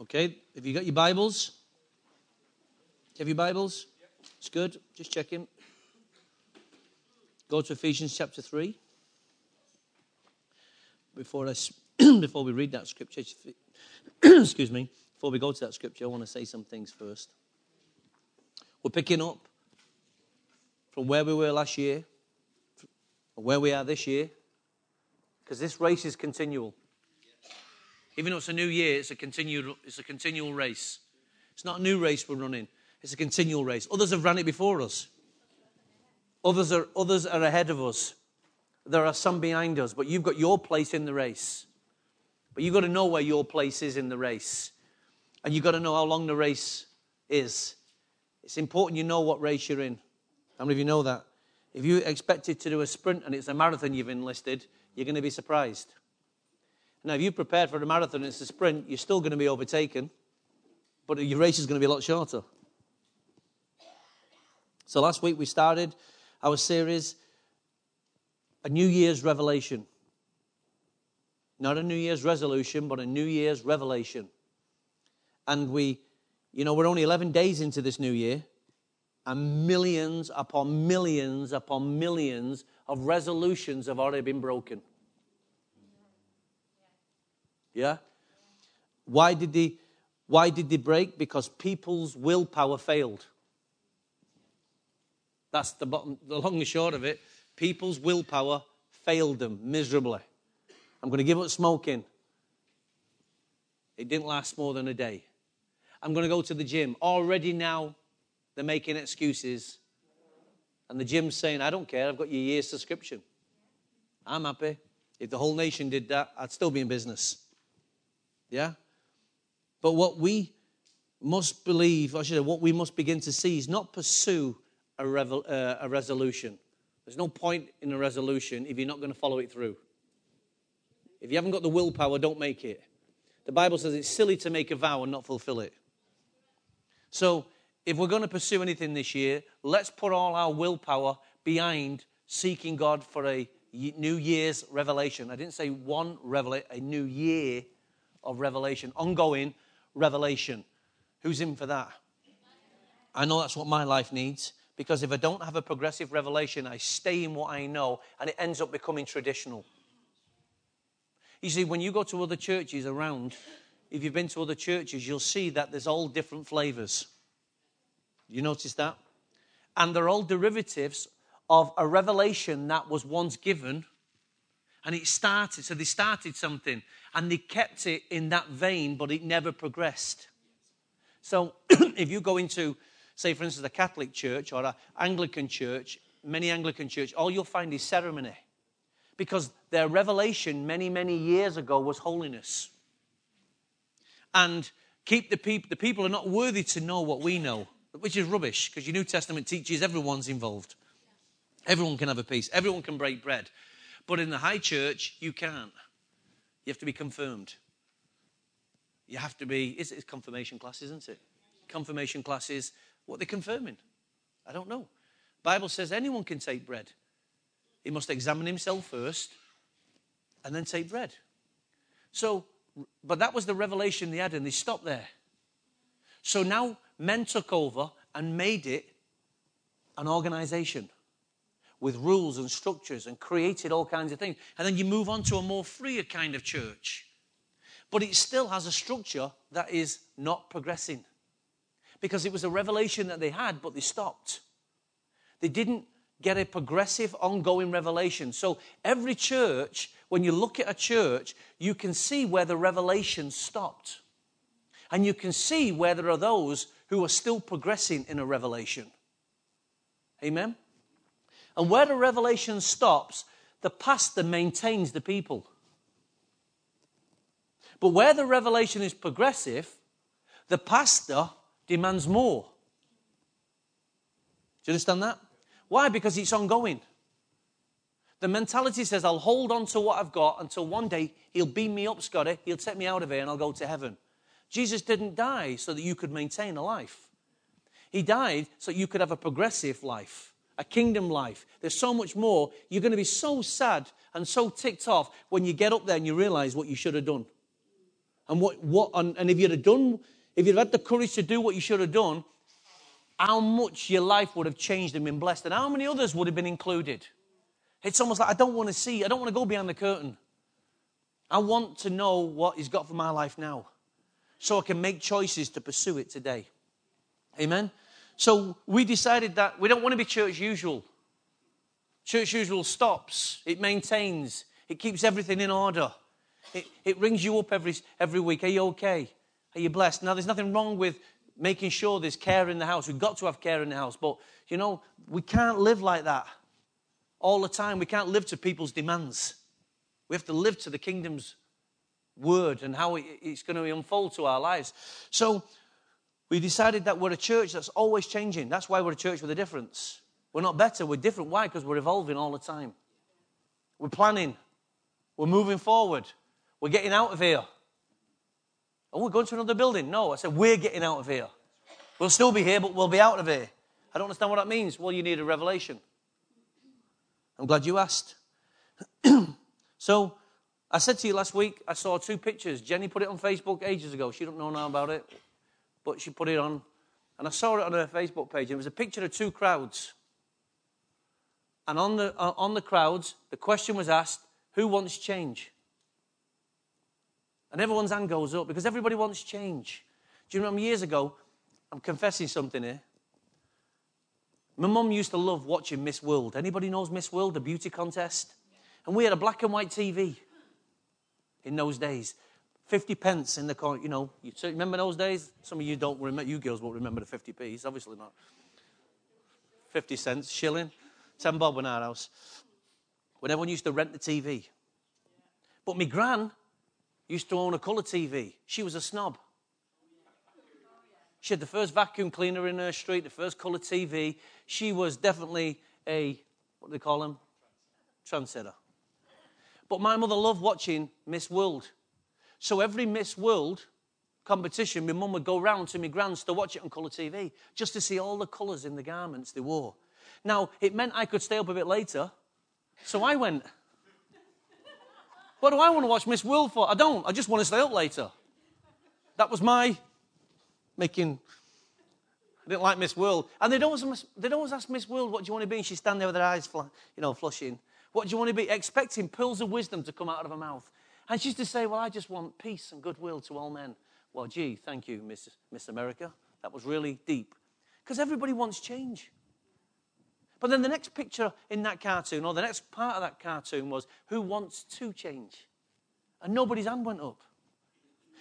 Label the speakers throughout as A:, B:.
A: Okay, have you got your Bibles? Have your Bibles? It's good. Just checking. Go to Ephesians chapter 3. Before, I, before we read that scripture, excuse me, before we go to that scripture, I want to say some things first. We're picking up from where we were last year, and where we are this year, because this race is continual. Even though it's a new year, it's a continual, it's a continual race. It's not a new race we're running. It's a continual race. Others have run it before us. Others are, others are ahead of us. There are some behind us, but you've got your place in the race. But you've got to know where your place is in the race. And you've got to know how long the race is. It's important you know what race you're in. How many of you know that? If you expected to do a sprint and it's a marathon you've enlisted, you're going to be surprised. Now, if you prepared for a marathon it's a sprint, you're still going to be overtaken, but your race is going to be a lot shorter. So last week we started our series, A New Year's Revelation. Not a New Year's resolution, but a New Year's revelation. And we, you know, we're only 11 days into this new year, and millions upon millions upon millions of resolutions have already been broken. Yeah? Why did they why did they break? Because people's willpower failed. That's the bottom, the long and short of it. People's willpower failed them miserably. I'm going to give up smoking. It didn't last more than a day. I'm going to go to the gym. Already now, they're making excuses. And the gym's saying, I don't care, I've got your year's subscription. I'm happy. If the whole nation did that, I'd still be in business. Yeah? But what we must believe, I should say, what we must begin to see is not pursue a, uh, a resolution. There's no point in a resolution if you're not going to follow it through. If you haven't got the willpower, don't make it. The Bible says it's silly to make a vow and not fulfill it. So, if we're going to pursue anything this year, let's put all our willpower behind seeking God for a New Year's revelation. I didn't say one revelation, a new year of revelation, ongoing revelation. Who's in for that? I know that's what my life needs because if I don't have a progressive revelation, I stay in what I know and it ends up becoming traditional. You see, when you go to other churches around, if you've been to other churches, you'll see that there's all different flavors. You notice that? And they're all derivatives of a revelation that was once given and it started. So they started something and they kept it in that vein, but it never progressed. So if you go into, say, for instance, a Catholic church or an Anglican church, many Anglican church, all you'll find is ceremony. Because their revelation many, many years ago was holiness. And keep the people, the people are not worthy to know what we know, which is rubbish, because your New Testament teaches everyone's involved. Everyone can have a piece, everyone can break bread. But in the high church, you can't. You have to be confirmed. You have to be, it's, it's confirmation class, isn't it? Confirmation classes, what they're confirming. I don't know. Bible says anyone can take bread. He must examine himself first and then take bread. So, but that was the revelation they had, and they stopped there. So now men took over and made it an organization with rules and structures and created all kinds of things. And then you move on to a more freer kind of church. But it still has a structure that is not progressing because it was a revelation that they had, but they stopped. They didn't get a progressive, ongoing revelation. So every church, when you look at a church, you can see where the revelation stopped. And you can see where there are those who are still progressing in a revelation. Amen? And where the revelation stops, the pastor maintains the people. But where the revelation is progressive, the pastor demands more. Do you understand that? Why? Because it's ongoing. The mentality says, I'll hold on to what I've got until one day he'll beam me up, Scotty, he'll take me out of here and I'll go to heaven. Jesus didn't die so that you could maintain a life. He died so you could have a progressive life, a kingdom life. There's so much more. You're going to be so sad and so ticked off when you get up there and you realize what you should have done. And what, what and, and if you'd have done, if you'd had the courage to do what you should have done, how much your life would have changed and been blessed, and how many others would have been included. It's almost like I don't want to see, I don't want to go behind the curtain. I want to know what He's got for my life now so I can make choices to pursue it today. Amen? So we decided that we don't want to be church usual. Church usual stops, it maintains, it keeps everything in order. It, it rings you up every, every week. Are you okay? Are you blessed? Now, there's nothing wrong with making sure there's care in the house. We've got to have care in the house. But, you know, we can't live like that all the time. We can't live to people's demands. We have to live to the kingdom's word and how it's going to unfold to our lives. So we decided that we're a church that's always changing. That's why we're a church with a difference. We're not better, we're different. Why? Because we're evolving all the time. We're planning, we're moving forward, we're getting out of here. Oh, we're going to another building. No, I said, we're getting out of here. We'll still be here, but we'll be out of here. I don't understand what that means. Well, you need a revelation. I'm glad you asked. so, I said to you last week, I saw two pictures. Jenny put it on Facebook ages ago. She don't know now about it, but she put it on. And I saw it on her Facebook page. and It was a picture of two crowds. And on the, uh, on the crowds, the question was asked, who wants change? And everyone's hand goes up because everybody wants change. Do you remember years ago? I'm confessing something here. My mum used to love watching Miss World. Anybody knows Miss World, the beauty contest? And we had a black and white TV in those days. 50 pence in the coin. you know. You remember those days? Some of you don't remember, you girls won't remember the 50p's, obviously not. 50 cents, shilling, 10 bob in our house. When everyone used to rent the TV. But my gran used to own a colour TV. She was a snob. She had the first vacuum cleaner in her street, the first colour TV. She was definitely a, what do they call them? Trendsetter. But my mother loved watching Miss World. So every Miss World competition, my mum would go round to my grand's to watch it on colour TV, just to see all the colours in the garments they wore. Now, it meant I could stay up a bit later, so I went. What do I want to watch Miss World for? I don't. I just want to stay up later. That was my making. I didn't like Miss World. And they'd always, they'd always ask Miss World, what do you want to be? And she'd stand there with her eyes, you know, flushing. What do you want to be? Expecting pearls of wisdom to come out of her mouth. And she used to say, well, I just want peace and goodwill to all men. Well, gee, thank you, Miss, Miss America. That was really deep. Because everybody wants change. But then the next picture in that cartoon, or the next part of that cartoon, was who wants to change? And nobody's hand went up.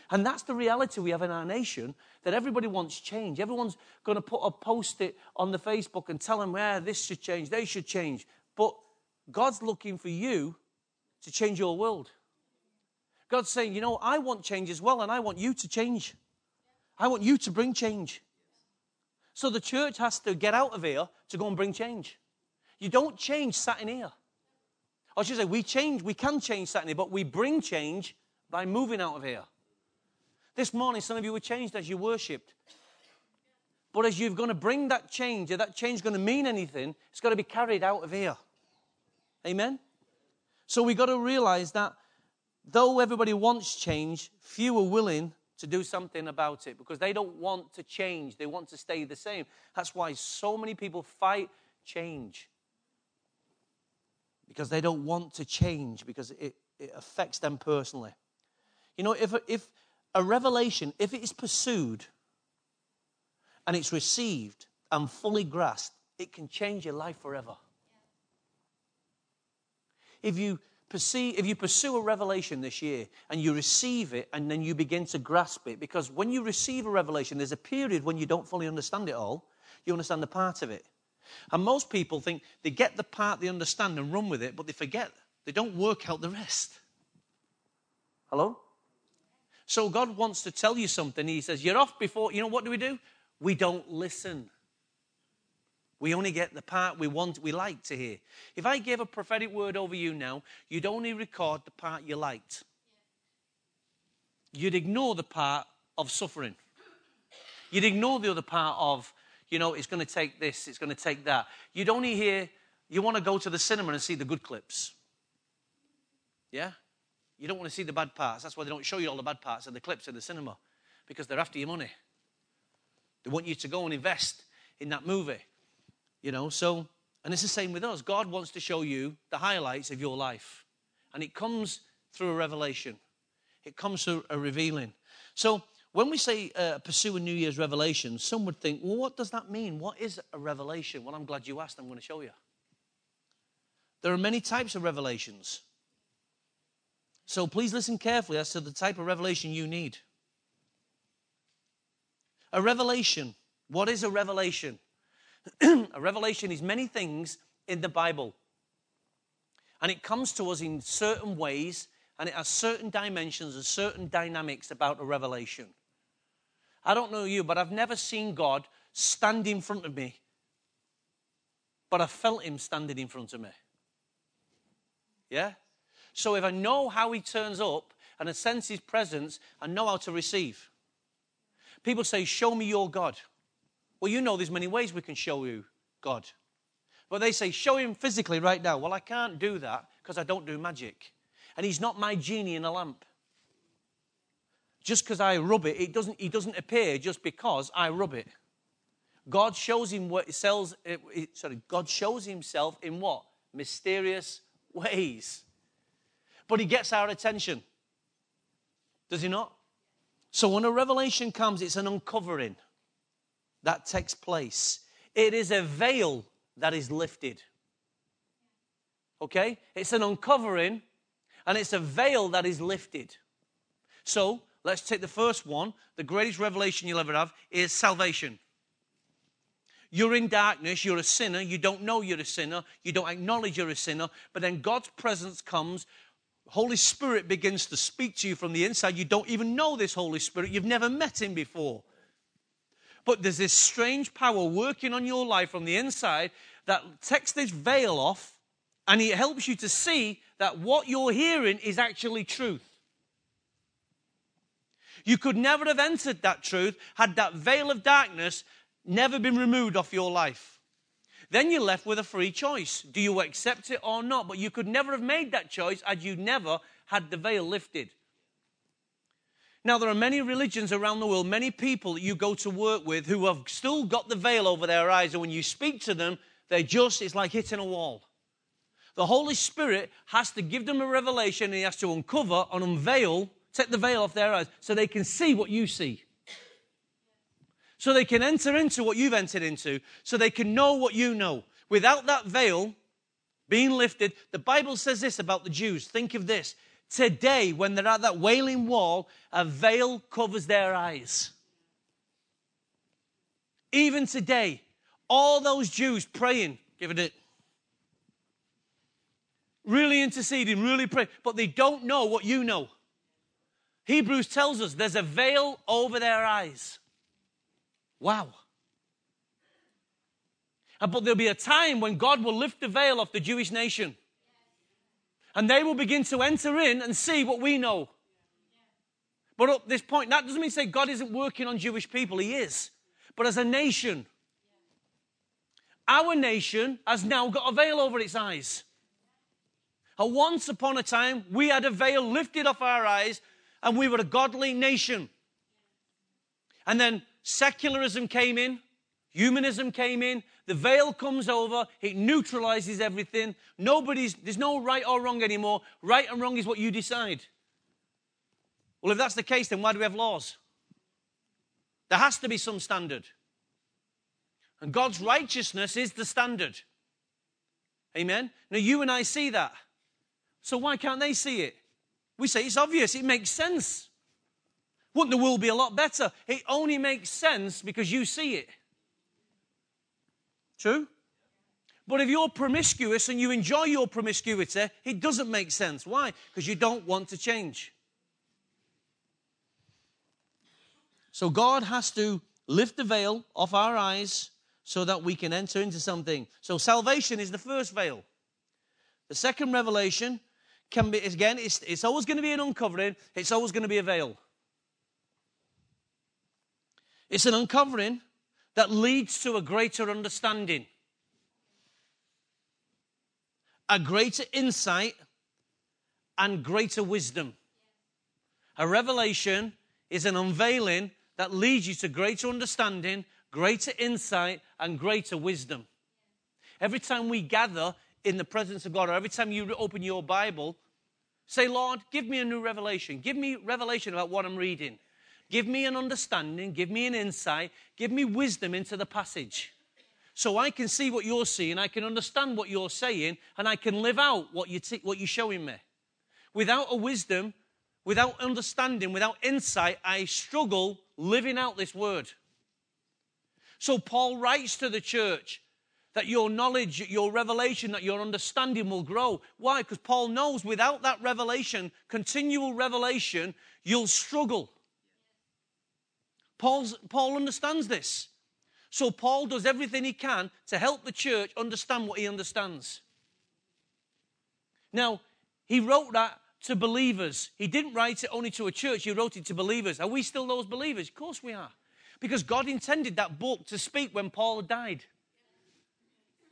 A: And that's the reality we have in our nation that everybody wants change. Everyone's going to put a post it on the Facebook and tell them, yeah, this should change, they should change. But God's looking for you to change your world. God's saying, you know, I want change as well, and I want you to change. I want you to bring change. So the church has to get out of here to go and bring change. You don't change sat in here. I should say, we change, we can change sat in here, but we bring change by moving out of here. This morning, some of you were changed as you worshipped. But as you're going to bring that change, if that change is going to mean anything, it's got to be carried out of here. Amen? So we've got to realize that though everybody wants change, few are willing to do something about it because they don't want to change. They want to stay the same. That's why so many people fight change because they don't want to change because it, it affects them personally. You know, if, if a revelation, if it is pursued and it's received and fully grasped, it can change your life forever. If you perceive, if you pursue a revelation this year and you receive it and then you begin to grasp it, because when you receive a revelation, there's a period when you don't fully understand it all, you understand the part of it. And most people think they get the part they understand and run with it, but they forget, they don't work out the rest. Hello? So God wants to tell you something. He says, You're off before, you know what do we do? We don't listen. We only get the part we want, we like to hear. If I gave a prophetic word over you now, you'd only record the part you liked. You'd ignore the part of suffering. You'd ignore the other part of, you know, it's going to take this, it's going to take that. You'd only hear, you want to go to the cinema and see the good clips. Yeah? You don't want to see the bad parts. That's why they don't show you all the bad parts of the clips in the cinema because they're after your money. They want you to go and invest in that movie. You know, so, and it's the same with us. God wants to show you the highlights of your life. And it comes through a revelation, it comes through a revealing. So, when we say uh, pursue a New Year's revelation, some would think, well, what does that mean? What is a revelation? Well, I'm glad you asked. I'm going to show you. There are many types of revelations. So please listen carefully as to the type of revelation you need. A revelation. What is a revelation? a revelation is many things in the Bible. And it comes to us in certain ways, and it has certain dimensions and certain dynamics about a revelation. I don't know you, but I've never seen God stand in front of me, but I felt Him standing in front of me. Yeah? So if I know how He turns up and I sense His presence, I know how to receive. People say, Show me your God. Well, you know there's many ways we can show you God. But they say, Show him physically right now. Well, I can't do that because I don't do magic. And he's not my genie in a lamp. Just because I rub it, it doesn't, he doesn't appear just because I rub it. God shows him what sells, eh, sorry, God shows himself in what? Mysterious ways. But he gets our attention. Does he not? So when a revelation comes, it's an uncovering that takes place. It is a veil that is lifted. Okay? It's an uncovering and it's a veil that is lifted. So let's take the first one. The greatest revelation you'll ever have is salvation. You're in darkness, you're a sinner, you don't know you're a sinner, you don't acknowledge you're a sinner, but then God's presence comes. Holy Spirit begins to speak to you from the inside. You don't even know this Holy Spirit, you've never met him before. But there's this strange power working on your life from the inside that takes this veil off and it helps you to see that what you're hearing is actually truth. You could never have entered that truth had that veil of darkness never been removed off your life. Then you're left with a free choice. Do you accept it or not? But you could never have made that choice had you never had the veil lifted. Now, there are many religions around the world, many people that you go to work with who have still got the veil over their eyes, and when you speak to them, they're just, it's like hitting a wall. The Holy Spirit has to give them a revelation, and He has to uncover and unveil, take the veil off their eyes, so they can see what you see. So they can enter into what you've entered into, so they can know what you know. Without that veil being lifted, the Bible says this about the Jews. Think of this Today, when they're at that wailing wall, a veil covers their eyes. Even today, all those Jews praying, giving it, really interceding, really praying, but they don't know what you know. Hebrews tells us there's a veil over their eyes. Wow. But there'll be a time when God will lift the veil off the Jewish nation and they will begin to enter in and see what we know. But up this point, that doesn't mean say God isn't working on Jewish people, He is. But as a nation, our nation has now got a veil over its eyes. And once upon a time, we had a veil lifted off our eyes and we were a godly nation. And then secularism came in, humanism came in, the veil comes over, it neutralizes everything. Nobody's, there's no right or wrong anymore. Right and wrong is what you decide. Well, if that's the case, then why do we have laws? There has to be some standard. And God's righteousness is the standard. Amen? Now, you and I see that. So why can't they see it? We say it's obvious, it makes sense. Wouldn't the world be a lot better? It only makes sense because you see it. True? But if you're promiscuous and you enjoy your promiscuity, it doesn't make sense. Why? Because you don't want to change. So God has to lift the veil off our eyes so that we can enter into something. So salvation is the first veil. The second revelation can be, again, it's, it's always going to be an uncovering, it's always going to be a veil. It's an uncovering that leads to a greater understanding, a greater insight, and greater wisdom. A revelation is an unveiling that leads you to greater understanding, greater insight, and greater wisdom. Every time we gather in the presence of God, or every time you open your Bible, say, Lord, give me a new revelation. Give me revelation about what I'm reading. Give me an understanding, give me an insight, give me wisdom into the passage. So I can see what you're seeing, I can understand what you're saying, and I can live out what, you t- what you're showing me. Without a wisdom, without understanding, without insight, I struggle living out this word. So Paul writes to the church that your knowledge, your revelation, that your understanding will grow. Why? Because Paul knows without that revelation, continual revelation, you'll struggle. Paul's, Paul understands this. So Paul does everything he can to help the church understand what he understands. Now, he wrote that to believers. He didn't write it only to a church, he wrote it to believers. Are we still those believers? Of course we are. Because God intended that book to speak when Paul died.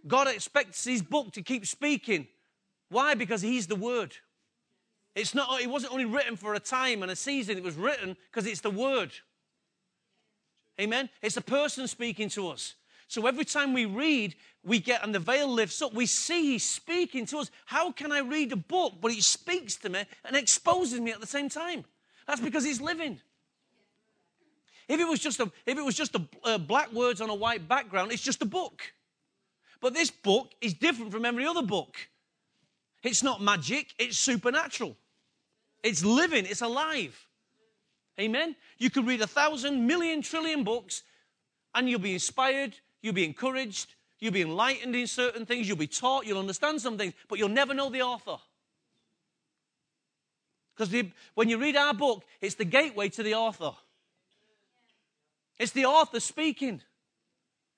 A: God expects his book to keep speaking. Why? Because he's the word. It's not, it wasn't only written for a time and a season, it was written because it's the word. Amen? It's a person speaking to us. So every time we read, we get, and the veil lifts up, we see he's speaking to us. How can I read a book, but he speaks to me and exposes me at the same time? That's because he's living. If it was just a, if it was just a, uh, black words on a white background, it's just a book. But this book is different from every other book. It's not magic, it's supernatural. It's living, it's alive. Amen? You could read a thousand, million, trillion books and you'll be inspired, you'll be encouraged, you'll be enlightened in certain things, you'll be taught, you'll understand some things, but you'll never know the author. Because when you read our book, it's the gateway to the author. It's the author speaking.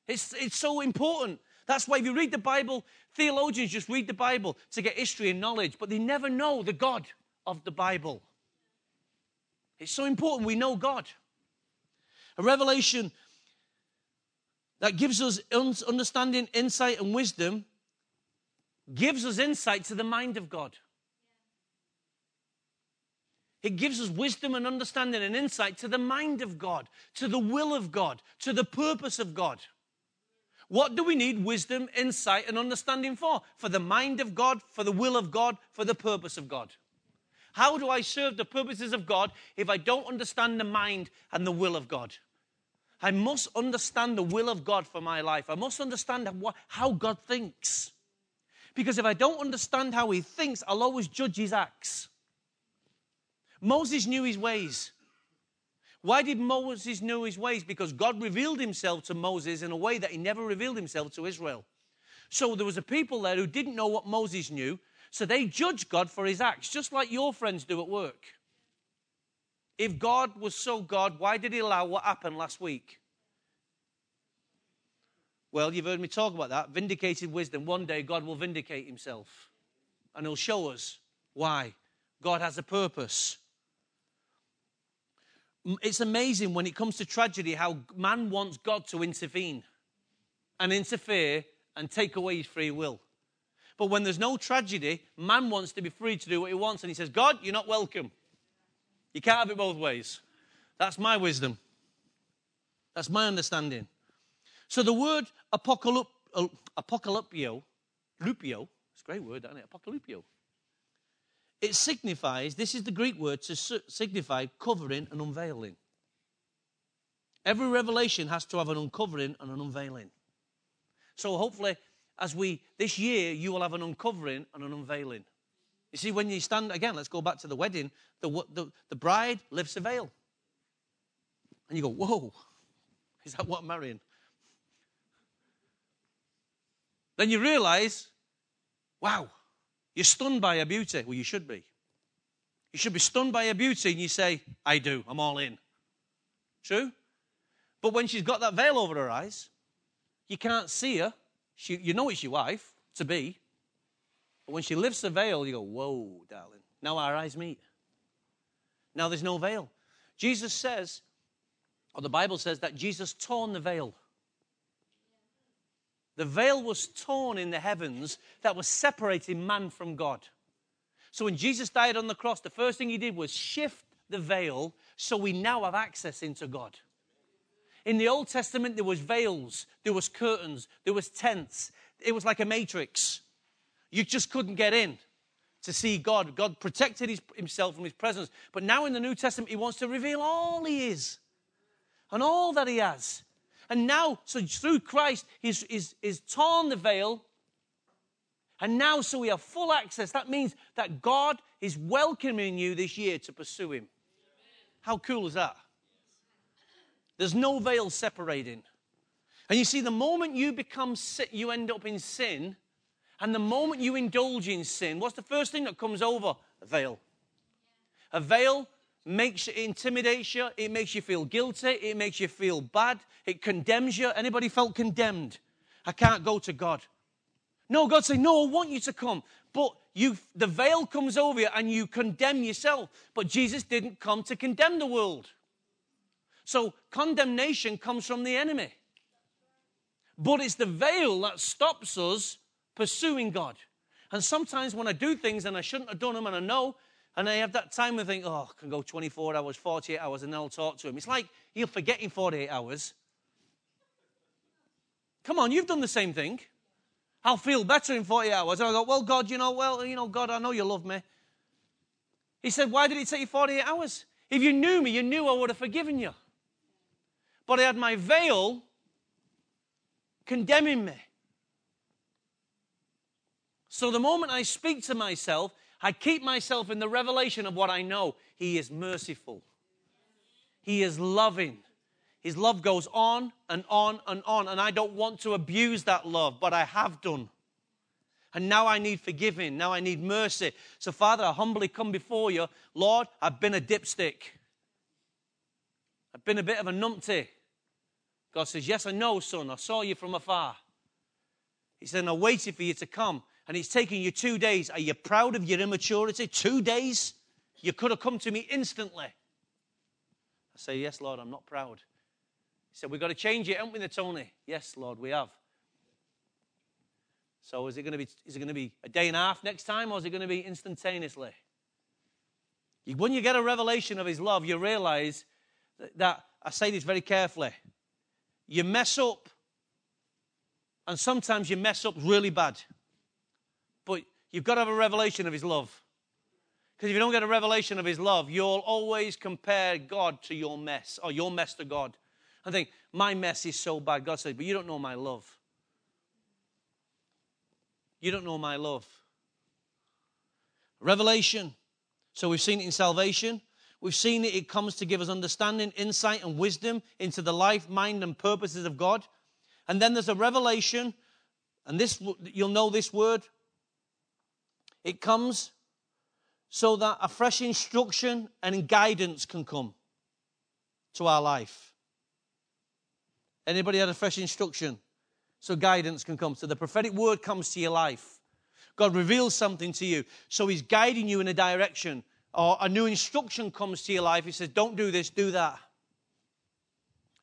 A: It's, it's so important. That's why if you read the Bible, theologians just read the Bible to get history and knowledge, but they never know the God of the Bible. It's so important we know God. A revelation that gives us understanding, insight, and wisdom gives us insight to the mind of God. It gives us wisdom and understanding and insight to the mind of God, to the will of God, to the purpose of God. What do we need wisdom, insight, and understanding for? For the mind of God, for the will of God, for the purpose of God. How do I serve the purposes of God if I don't understand the mind and the will of God? I must understand the will of God for my life. I must understand how God thinks. Because if I don't understand how he thinks, I'll always judge his acts. Moses knew his ways. Why did Moses know his ways? Because God revealed himself to Moses in a way that he never revealed himself to Israel. So there was a people there who didn't know what Moses knew, so they judge God for his acts, just like your friends do at work. If God was so God, why did he allow what happened last week? Well, you've heard me talk about that. Vindicated wisdom. One day God will vindicate himself and he'll show us why. God has a purpose. It's amazing when it comes to tragedy how man wants God to intervene and interfere and take away his free will. But when there's no tragedy, man wants to be free to do what he wants. And he says, God, you're not welcome. You can't have it both ways. That's my wisdom. That's my understanding. So the word apocalyp, uh, apocalypio, lupio, it's a great word, isn't it? Apocalypio. It signifies, this is the Greek word to signify covering and unveiling. Every revelation has to have an uncovering and an unveiling. So hopefully as we, this year, you will have an uncovering and an unveiling. You see, when you stand, again, let's go back to the wedding, the, the, the bride lifts a veil. And you go, whoa, is that what I'm marrying? Then you realize, wow, you're stunned by her beauty. Well, you should be. You should be stunned by her beauty and you say, I do, I'm all in. True? But when she's got that veil over her eyes, you can't see her she, you know it's your wife to be. But when she lifts the veil, you go, Whoa, darling. Now our eyes meet. Now there's no veil. Jesus says, or the Bible says that Jesus torn the veil. The veil was torn in the heavens that was separating man from God. So when Jesus died on the cross, the first thing he did was shift the veil so we now have access into God. In the Old Testament, there was veils, there was curtains, there was tents. It was like a matrix. You just couldn't get in to see God. God protected his, himself from his presence. But now in the New Testament, he wants to reveal all he is and all that he has. And now, so through Christ, he's, he's, he's torn the veil. And now, so we have full access. That means that God is welcoming you this year to pursue him. How cool is that? There's no veil separating. And you see, the moment you become sick, you end up in sin. And the moment you indulge in sin, what's the first thing that comes over? A veil. A veil makes it intimidates you, it makes you feel guilty, it makes you feel bad, it condemns you. Anybody felt condemned? I can't go to God. No, God said, No, I want you to come. But you the veil comes over you and you condemn yourself. But Jesus didn't come to condemn the world. So condemnation comes from the enemy. But it's the veil that stops us pursuing God. And sometimes when I do things and I shouldn't have done them and I know, and I have that time I think, oh, I can go 24 hours, 48 hours, and then I'll talk to him. It's like he'll forget in 48 hours. Come on, you've done the same thing. I'll feel better in 48 hours. And I go, well, God, you know, well, you know, God, I know you love me. He said, why did it take you 48 hours? If you knew me, you knew I would have forgiven you. But I had my veil condemning me. So the moment I speak to myself, I keep myself in the revelation of what I know. He is merciful, He is loving. His love goes on and on and on, and I don't want to abuse that love, but I have done. And now I need forgiving. Now I need mercy. So, Father, I humbly come before you. Lord, I've been a dipstick. I've been a bit of a numpty. God says, Yes, I know, son. I saw you from afar. He said, I waited for you to come and it's taken you two days. Are you proud of your immaturity? Two days? You could have come to me instantly. I say, Yes, Lord, I'm not proud. He said, We've got to change it, haven't we, the Tony? Yes, Lord, we have. So is it going to be is it going to be a day and a half next time, or is it going to be instantaneously? When you get a revelation of his love, you realize that, that I say this very carefully. You mess up, and sometimes you mess up really bad. But you've got to have a revelation of His love. Because if you don't get a revelation of His love, you'll always compare God to your mess, or your mess to God. I think, my mess is so bad. God says, but you don't know my love. You don't know my love. Revelation. So we've seen it in salvation. We've seen it, it comes to give us understanding, insight, and wisdom into the life, mind, and purposes of God. And then there's a revelation, and this you'll know this word it comes so that a fresh instruction and guidance can come to our life. Anybody had a fresh instruction? So guidance can come. So the prophetic word comes to your life. God reveals something to you. So he's guiding you in a direction. Or a new instruction comes to your life. He says, Don't do this, do that.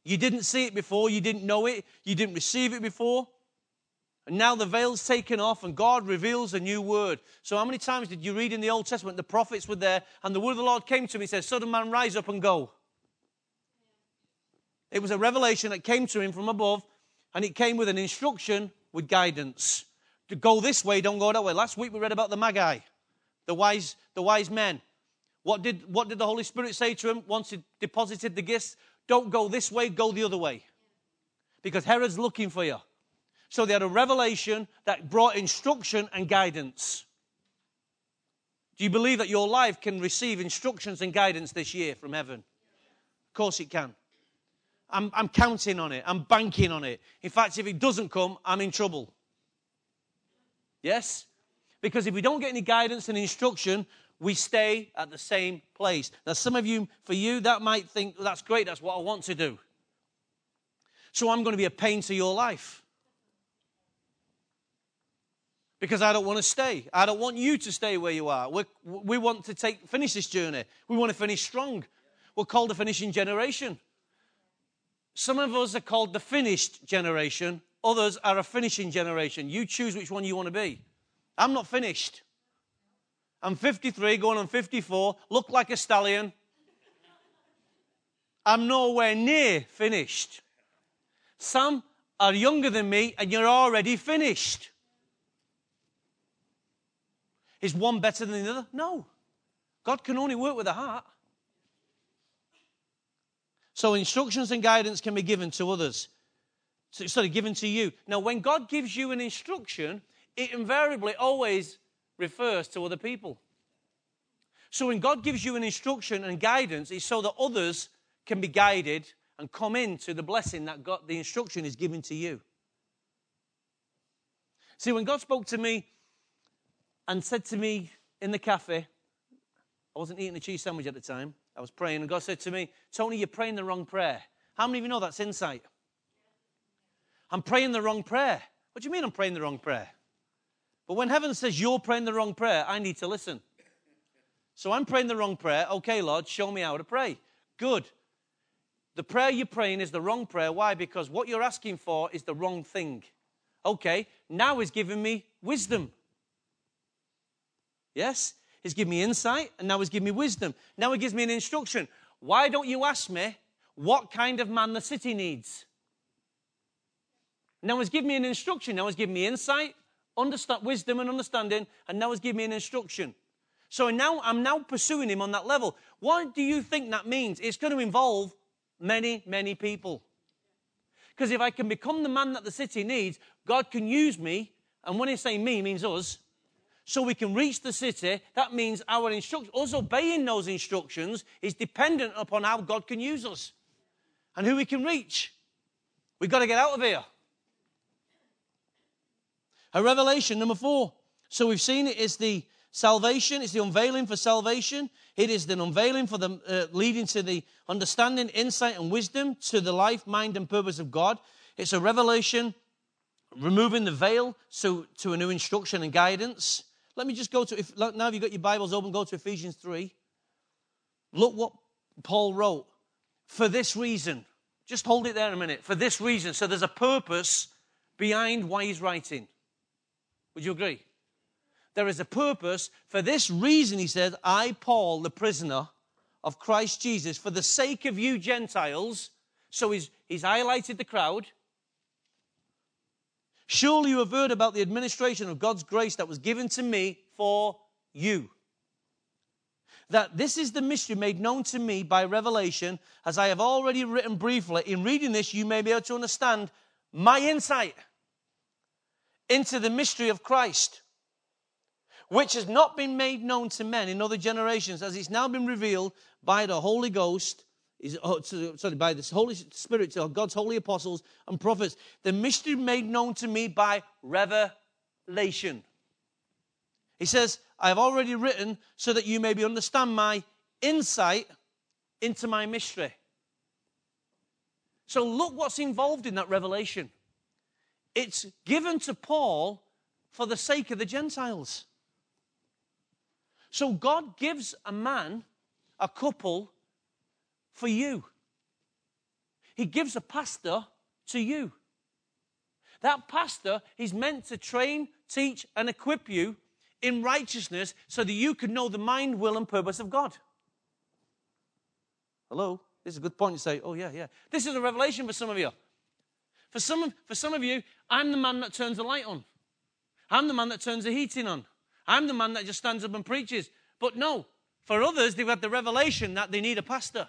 A: You didn't see it before, you didn't know it, you didn't receive it before. And now the veil's taken off and God reveals a new word. So, how many times did you read in the Old Testament the prophets were there and the word of the Lord came to him? He said, Son of man, rise up and go. It was a revelation that came to him from above and it came with an instruction with guidance. To go this way, don't go that way. Last week we read about the Magi, the wise, the wise men. What did, what did the Holy Spirit say to him once he deposited the gifts? Don't go this way, go the other way. Because Herod's looking for you. So they had a revelation that brought instruction and guidance. Do you believe that your life can receive instructions and guidance this year from heaven? Of course it can. I'm, I'm counting on it. I'm banking on it. In fact, if it doesn't come, I'm in trouble. Yes? Because if we don't get any guidance and instruction, we stay at the same place. Now, some of you, for you, that might think, that's great, that's what I want to do. So I'm going to be a pain to your life because I don't want to stay. I don't want you to stay where you are. we we want to take, finish this journey. We want to finish strong. We're called the finishing generation. Some of us are called the finished generation, others are a finishing generation. You choose which one you want to be. I'm not finished. I'm 53, going on 54, look like a stallion. I'm nowhere near finished. Some are younger than me, and you're already finished. Is one better than the other? No. God can only work with the heart. So instructions and guidance can be given to others. Sorry, given to you. Now, when God gives you an instruction, it invariably always refers to other people. So when God gives you an instruction and guidance, it's so that others can be guided and come into the blessing that God, the instruction is given to you. See, when God spoke to me and said to me in the cafe, I wasn't eating a cheese sandwich at the time. I was praying, and God said to me, Tony, you're praying the wrong prayer. How many of you know that's insight? I'm praying the wrong prayer. What do you mean I'm praying the wrong prayer? But when heaven says you're praying the wrong prayer, I need to listen. So I'm praying the wrong prayer. Okay, Lord, show me how to pray. Good. The prayer you're praying is the wrong prayer. Why? Because what you're asking for is the wrong thing. Okay, now he's giving me wisdom. Yes? He's given me insight, and now he's given me wisdom. Now he gives me an instruction. Why don't you ask me what kind of man the city needs? Now he's given me an instruction. Now he's given me insight, understand, wisdom, and understanding, and now he's given me an instruction. So now I'm now pursuing him on that level. What do you think that means? It's going to involve many, many people. Because if I can become the man that the city needs, God can use me. And when he's saying me, means us. So we can reach the city. That means our instructions, us obeying those instructions, is dependent upon how God can use us and who we can reach. We've got to get out of here. A revelation number four. So we've seen it is the salvation, it's the unveiling for salvation. It is the unveiling for the uh, leading to the understanding, insight, and wisdom to the life, mind, and purpose of God. It's a revelation, removing the veil so to a new instruction and guidance. Let me just go to if, now. If you've got your Bibles open, go to Ephesians three. Look what Paul wrote. For this reason, just hold it there a minute. For this reason, so there's a purpose behind why he's writing. Would you agree? There is a purpose. For this reason, he said, I, Paul, the prisoner of Christ Jesus, for the sake of you Gentiles. So he's, he's highlighted the crowd. Surely you have heard about the administration of God's grace that was given to me for you. That this is the mystery made known to me by revelation, as I have already written briefly. In reading this, you may be able to understand my insight into the mystery of Christ, which has not been made known to men in other generations, as it's now been revealed by the Holy Ghost, oh, sorry, by the Holy Spirit to God's holy apostles and prophets. The mystery made known to me by revelation. He says, I have already written so that you may be understand my insight into my mystery. So look what's involved in that revelation. It's given to Paul for the sake of the Gentiles. So God gives a man, a couple, for you. He gives a pastor to you. That pastor is meant to train, teach, and equip you in righteousness so that you can know the mind, will, and purpose of God. Hello? This is a good point to say, oh, yeah, yeah. This is a revelation for some of you. For some, of, for some of you, I'm the man that turns the light on. I'm the man that turns the heating on. I'm the man that just stands up and preaches. But no, for others, they've had the revelation that they need a pastor.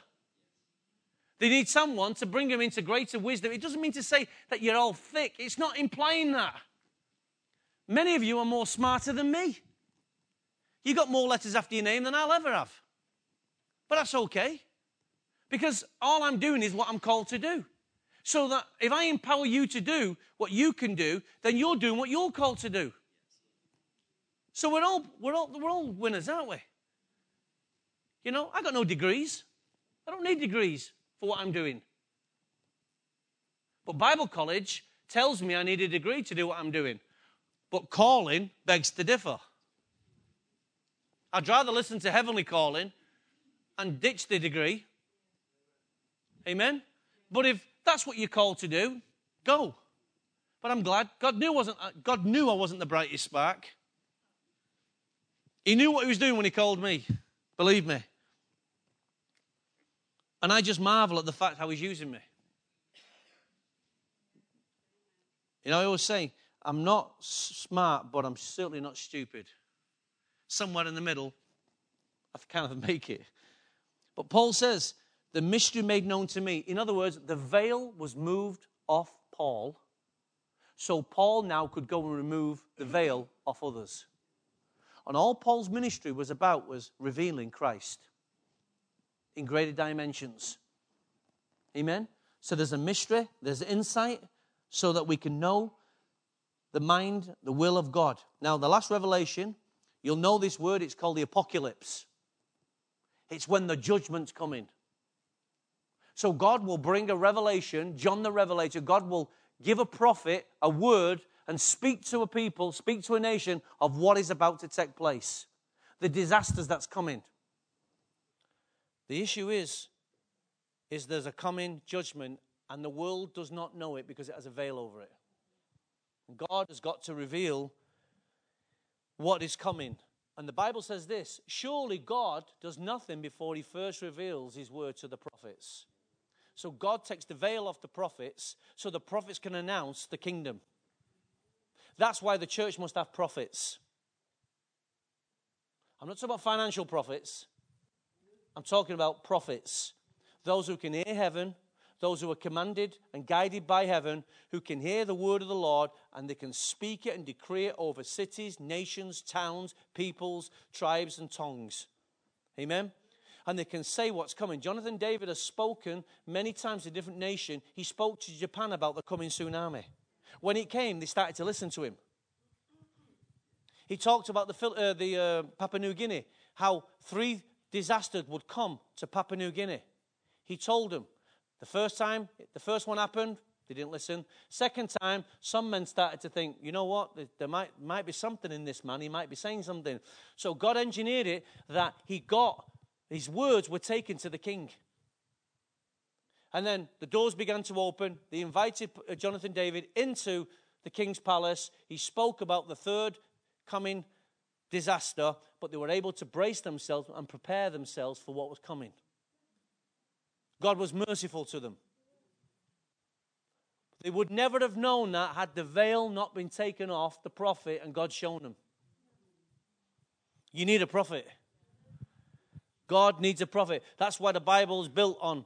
A: They need someone to bring them into greater wisdom. It doesn't mean to say that you're all thick, it's not implying that. Many of you are more smarter than me. You've got more letters after your name than I'll ever have. But that's okay. Because all I'm doing is what I'm called to do. So that if I empower you to do what you can do, then you're doing what you're called to do. So we're all, we're all, we're all winners, aren't we? You know, I got no degrees. I don't need degrees for what I'm doing. But Bible college tells me I need a degree to do what I'm doing. But calling begs to differ. I'd rather listen to heavenly calling and ditch the degree. Amen? But if that's what you're called to do. Go. But I'm glad God knew wasn't uh, God knew I wasn't the brightest spark. He knew what he was doing when he called me. Believe me. And I just marvel at the fact how he's using me. You know, I always say, I'm not smart, but I'm certainly not stupid. Somewhere in the middle, I kind of make it. But Paul says, the mystery made known to me. In other words, the veil was moved off Paul, so Paul now could go and remove the veil off others. And all Paul's ministry was about was revealing Christ in greater dimensions. Amen? So there's a mystery, there's insight, so that we can know the mind, the will of God. Now, the last revelation, you'll know this word, it's called the apocalypse. It's when the judgment's coming. So God will bring a revelation, John the Revelator, God will give a prophet a word and speak to a people, speak to a nation of what is about to take place, the disasters that's coming. The issue is, is there's a coming judgment and the world does not know it because it has a veil over it. God has got to reveal what is coming. And the Bible says this Surely God does nothing before he first reveals his word to the prophets. So God takes the veil off the prophets so the prophets can announce the kingdom. That's why the church must have prophets. I'm not talking about financial prophets, I'm talking about prophets. Those who can hear heaven, those who are commanded and guided by heaven, who can hear the word of the Lord and they can speak it and decree it over cities, nations, towns, peoples, tribes, and tongues. Amen? And they can say what's coming. Jonathan David has spoken many times to different nations. He spoke to Japan about the coming tsunami. When it came, they started to listen to him. He talked about the, uh, the uh, Papua New Guinea, how three disasters would come to Papua New Guinea. He told them. The first time, the first one happened, they didn't listen. Second time, some men started to think, you know what, there might, might be something in this man. He might be saying something. So God engineered it that he got, his words were taken to the king. And then the doors began to open. They invited uh, Jonathan David into the king's palace. He spoke about the third coming disaster, but they were able to brace themselves and prepare themselves for what was coming. God was merciful to them. They would never have known that had the veil not been taken off the prophet and God shown them. You need a prophet. God needs a prophet. That's why the Bible is built on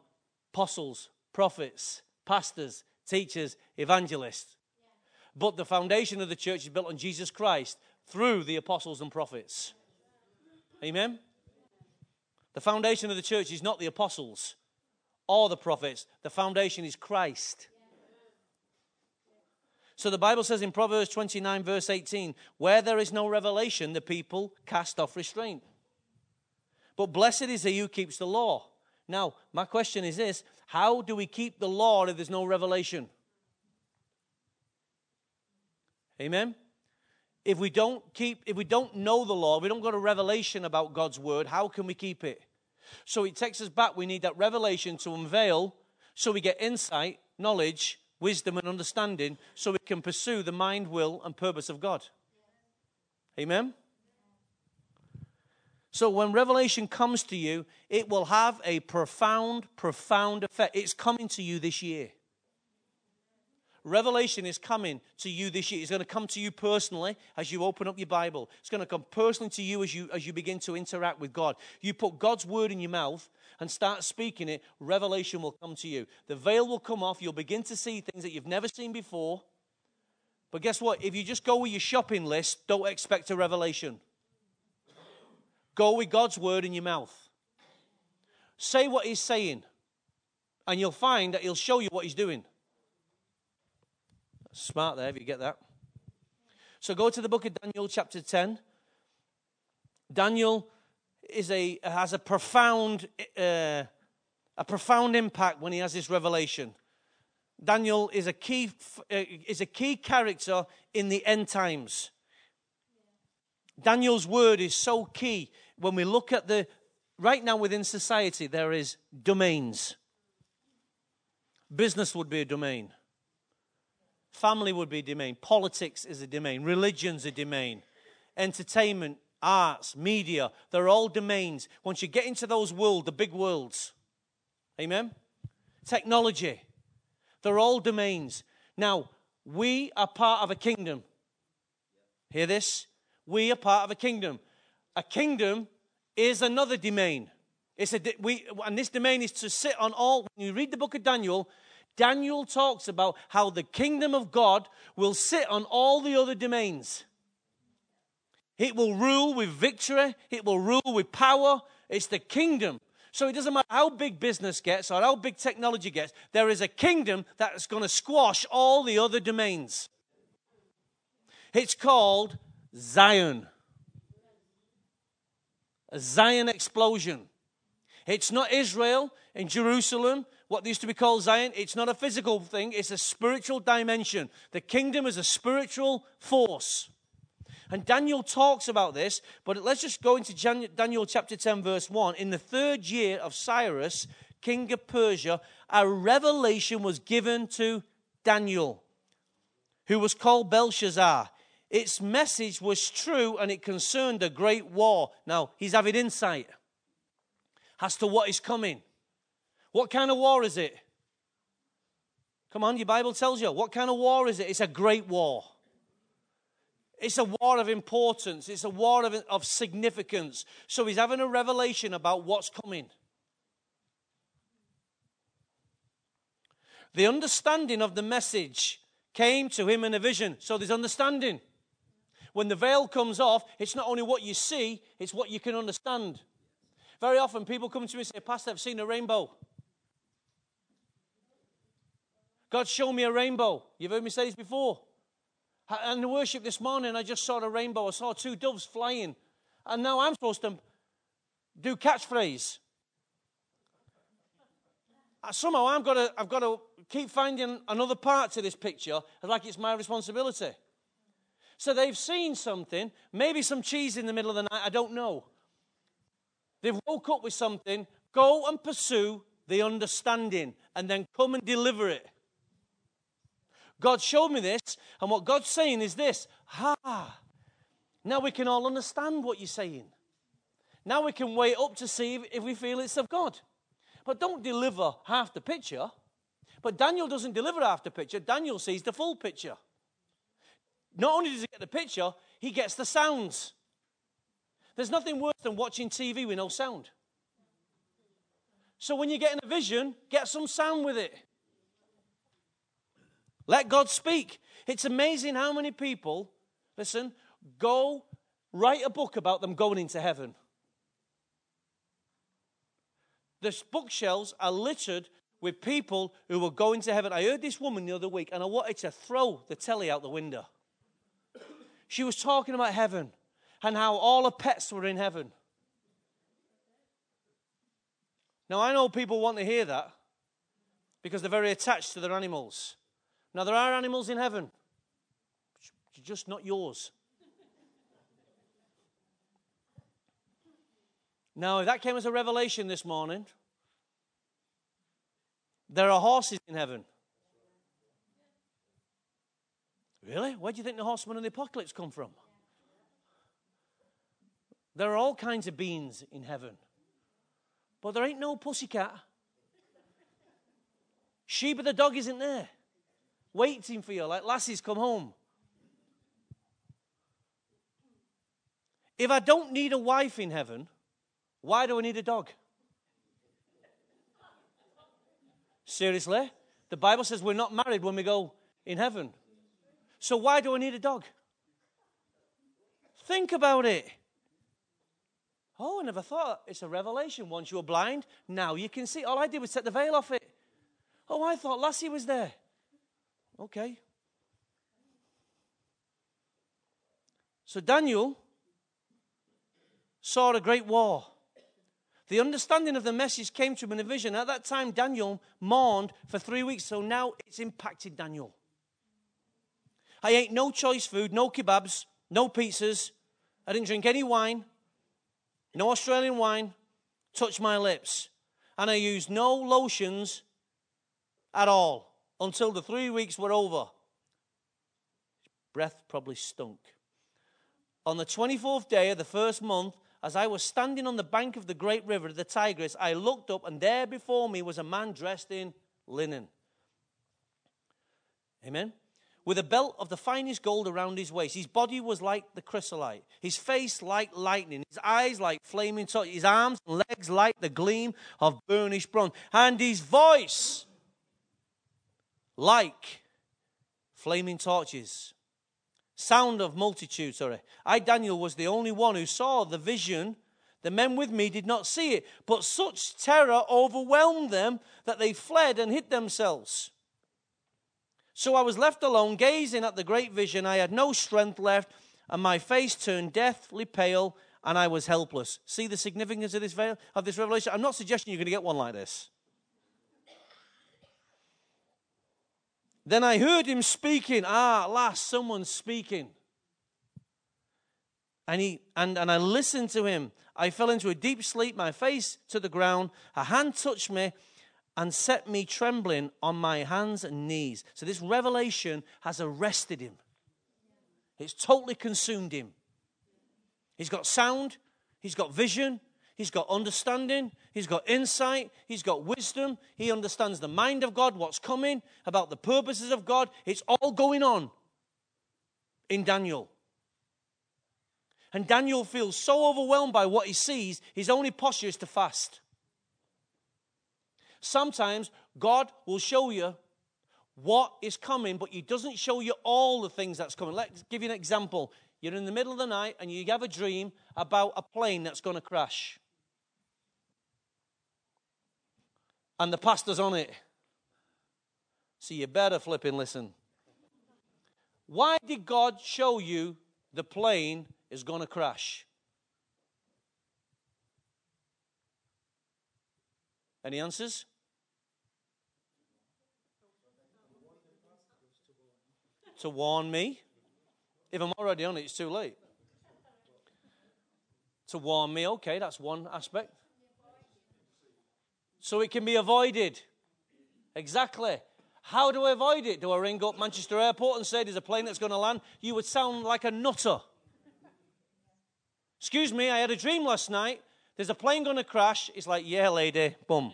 A: apostles, prophets, pastors, teachers, evangelists. But the foundation of the church is built on Jesus Christ through the apostles and prophets. Amen? The foundation of the church is not the apostles or the prophets, the foundation is Christ. So the Bible says in Proverbs 29, verse 18, where there is no revelation, the people cast off restraint. But blessed is he who keeps the law. Now, my question is this how do we keep the law if there's no revelation? Amen? If we don't keep, if we don't know the law, we don't got a revelation about God's word, how can we keep it? So it takes us back. We need that revelation to unveil so we get insight, knowledge, wisdom, and understanding so we can pursue the mind, will, and purpose of God. Amen? So when revelation comes to you, it will have a profound, profound effect. It's coming to you this year. Revelation is coming to you this year. It's going to come to you personally as you open up your Bible. It's going to come personally to you as you as you begin to interact with God. You put God's word in your mouth and start speaking it, revelation will come to you. The veil will come off. You'll begin to see things that you've never seen before. But guess what? If you just go with your shopping list, don't expect a revelation. Go with God's word in your mouth. Say what he's saying, and you'll find that he'll show you what he's doing. Smart there, if you get that. So go to the book of Daniel, chapter 10. Daniel is a, has a profound, uh, a profound impact when he has this revelation. Daniel is a key, uh, is a key character in the end times. Daniel's word is so key when we look at the, right now within society, there is domains. Business would be a domain. Family would be a domain. Politics is a domain. Religion's a domain. Entertainment arts, media, they're all domains. Once you get into those worlds, the big worlds, amen? Technology, they're all domains. Now, we are part of a kingdom. Hear this? We are part of a kingdom. A kingdom is another domain. It's a, we, and this domain is to sit on all. When you read the book of Daniel, Daniel talks about how the kingdom of God will sit on all the other domains. It will rule with victory, it will rule with power. It's the kingdom. So it doesn't matter how big business gets or how big technology gets, there is a kingdom that's going to squash all the other domains. It's called Zion. A Zion explosion. It's not Israel in Jerusalem, what used to be called Zion. It's not a physical thing, it's a spiritual dimension. The kingdom is a spiritual force. And Daniel talks about this, but let's just go into Daniel chapter 10, verse 1. In the third year of Cyrus, king of Persia, a revelation was given to Daniel, who was called Belshazzar. Its message was true and it concerned a great war. Now, he's having insight as to what is coming. What kind of war is it? Come on, your Bible tells you. What kind of war is it? It's a great war. It's a war of importance, it's a war of, of significance. So he's having a revelation about what's coming. The understanding of the message came to him in a vision. So there's understanding. When the veil comes off, it's not only what you see, it's what you can understand. Very often people come to me and say, Pastor, I've seen a rainbow. God showed me a rainbow. You've heard me say this before. And the worship this morning, I just saw a rainbow. I saw two doves flying. And now I'm supposed to do catchphrase. Somehow I've got, to, I've got to keep finding another part to this picture, like it's my responsibility. So they've seen something, maybe some cheese in the middle of the night, I don't know. They've woke up with something, go and pursue the understanding, and then come and deliver it. God showed me this, and what God's saying is this Ha! Now we can all understand what you're saying. Now we can wait up to see if we feel it's of God. But don't deliver half the picture. But Daniel doesn't deliver half the picture, Daniel sees the full picture. Not only does he get the picture, he gets the sounds. There's nothing worse than watching TV with no sound. So when you're getting a vision, get some sound with it. Let God speak. It's amazing how many people, listen, go write a book about them going into heaven. The bookshelves are littered with people who are going to heaven. I heard this woman the other week and I wanted to throw the telly out the window. She was talking about heaven and how all her pets were in heaven. Now, I know people want to hear that because they're very attached to their animals. Now, there are animals in heaven, just not yours. Now, if that came as a revelation this morning, there are horses in heaven. Really? Where do you think the horsemen and the apocalypse come from? There are all kinds of beings in heaven. But there ain't no pussycat. Sheba the dog isn't there waiting for you, like Lassie's come home. If I don't need a wife in heaven, why do I need a dog? Seriously? The Bible says we're not married when we go in heaven. So why do I need a dog? Think about it. Oh, I never thought. It's a revelation. Once you were blind, now you can see. All I did was set the veil off it. Oh, I thought Lassie was there. Okay. So Daniel saw a great war. The understanding of the message came to him in a vision. At that time, Daniel mourned for three weeks, so now it's impacted Daniel. I ate no choice food, no kebabs, no pizzas. I didn't drink any wine, no Australian wine, touched my lips. And I used no lotions at all until the three weeks were over. breath probably stunk.
B: On the 24th day of the first month, as I was standing on the bank of the great river, the Tigris, I looked up, and there before me was a man dressed in linen. Amen. With a belt of the finest gold around his waist. His body was like the chrysolite, his face like lightning, his eyes like flaming torches, his arms and legs like the gleam of burnished bronze, and his voice like flaming torches. Sound of multitudes, sorry. I, Daniel, was the only one who saw the vision. The men with me did not see it, but such terror overwhelmed them that they fled and hid themselves. So I was left alone, gazing at the great vision. I had no strength left, and my face turned deathly pale, and I was helpless. See the significance of this, veil, of this revelation? I'm not suggesting you're going to get one like this. Then I heard him speaking. Ah, at last, someone's speaking. And, he, and, and I listened to him. I fell into a deep sleep, my face to the ground. A hand touched me and set me trembling on my hands and knees. So this revelation has arrested him, it's totally consumed him. He's got sound, he's got vision, He's got understanding. He's got insight. He's got wisdom. He understands the mind of God, what's coming, about the purposes of God. It's all going on in Daniel. And Daniel feels so overwhelmed by what he sees, his only posture is to fast. Sometimes God will show you what is coming, but He doesn't show you all the things that's coming. Let's give you an example. You're in the middle of the night and you have a dream about a plane that's going to crash. and the pastor's on it. So you better flip and listen. Why did God show you the plane is going to crash? Any answers? To warn me. If I'm already on it, it's too late. To warn me, okay, that's one aspect so it can be avoided. Exactly. How do I avoid it? Do I ring up Manchester Airport and say there's a plane that's going to land? You would sound like a nutter. Excuse me, I had a dream last night. There's a plane going to crash. It's like, yeah, lady, boom.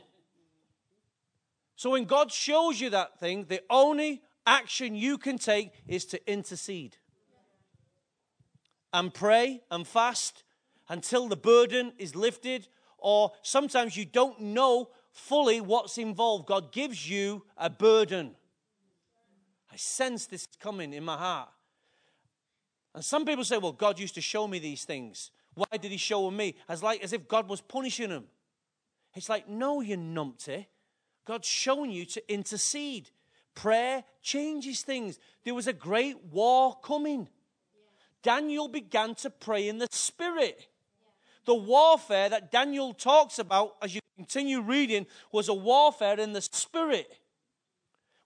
B: So when God shows you that thing, the only action you can take is to intercede and pray and fast until the burden is lifted or sometimes you don't know fully what's involved. God gives you a burden. I sense this coming in my heart. And some people say, well, God used to show me these things. Why did he show them me? As like as if God was punishing him. It's like, no, you numpty. God's shown you to intercede. Prayer changes things. There was a great war coming. Daniel began to pray in the spirit the warfare that Daniel talks about as you continue reading was a warfare in the spirit,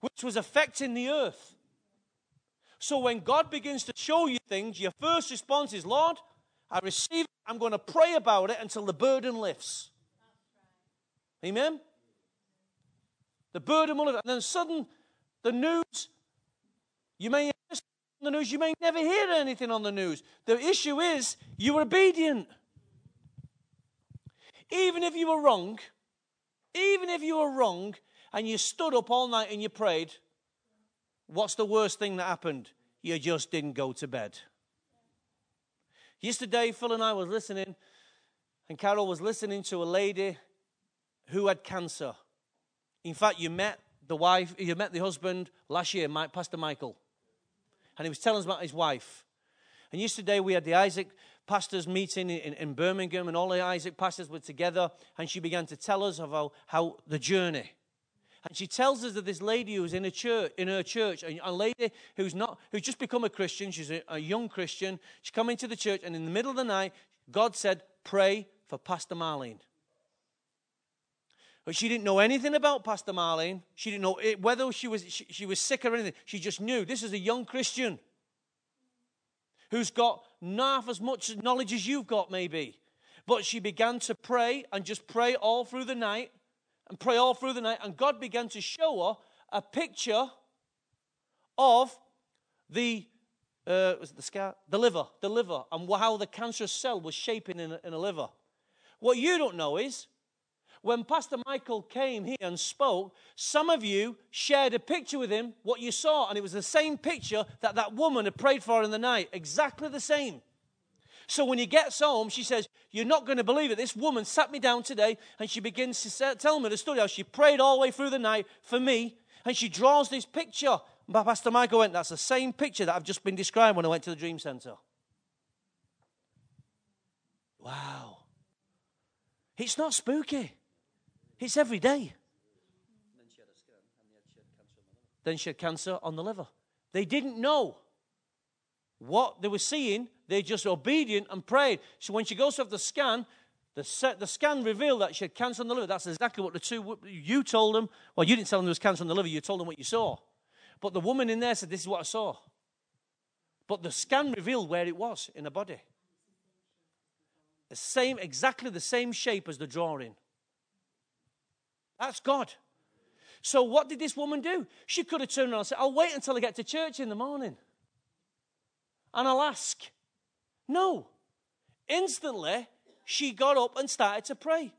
B: which was affecting the earth. So when God begins to show you things, your first response is, Lord, I receive it. I'm going to pray about it until the burden lifts. Amen? The burden will lift. And then sudden, the news, you may hear the news, you may never hear anything on the news. The issue is, you were obedient. Even if you were wrong, even if you were wrong and you stood up all night and you prayed, what's the worst thing that happened? You just didn't go to bed. Yesterday, Phil and I was listening, and Carol was listening to a lady who had cancer. In fact, you met the wife, you met the husband last year, Pastor Michael, and he was telling us about his wife. And yesterday we had the Isaac pastors meeting in, in, Birmingham, and all the Isaac pastors were together, and she began to tell us about how, the journey. And she tells us that this lady who's in a church, in her church, a, a lady who's not, who's just become a Christian. She's a, a young Christian. She come into the church, and in the middle of the night, God said, "Pray for Pastor Marlene." But she didn't know anything about Pastor Marlene. She didn't know it, whether she was she, she was sick or anything. She just knew this is a young Christian who's got half as much knowledge as you've got, maybe. But she began to pray and just pray all through the night and pray all through the night. And God began to show her a picture of the uh, was it the scar? The liver, the liver, and how the cancerous cell was shaping in in a liver. What you don't know is when Pastor Michael came here and spoke, some of you shared a picture with him, what you saw, and it was the same picture that that woman had prayed for in the night. Exactly the same. So when he gets home, she says, You're not going to believe it. This woman sat me down today and she begins to tell me the story how she prayed all the way through the night for me. And she draws this picture. But Pastor Michael went, That's the same picture that I've just been describing when I went to the Dream Center. Wow. It's not spooky. It's every day. Then she had cancer on the liver. They didn't know what they were seeing. They just obedient and prayed. So when she goes to have the scan, the, set, the scan revealed that she had cancer on the liver. That's exactly what the two you told them. Well, you didn't tell them there was cancer on the liver. You told them what you saw. But the woman in there said, "This is what I saw." But the scan revealed where it was in the body. The same, exactly the same shape as the drawing. That's God. So, what did this woman do? She could have turned around and said, I'll wait until I get to church in the morning and I'll ask. No. Instantly, she got up and started to pray.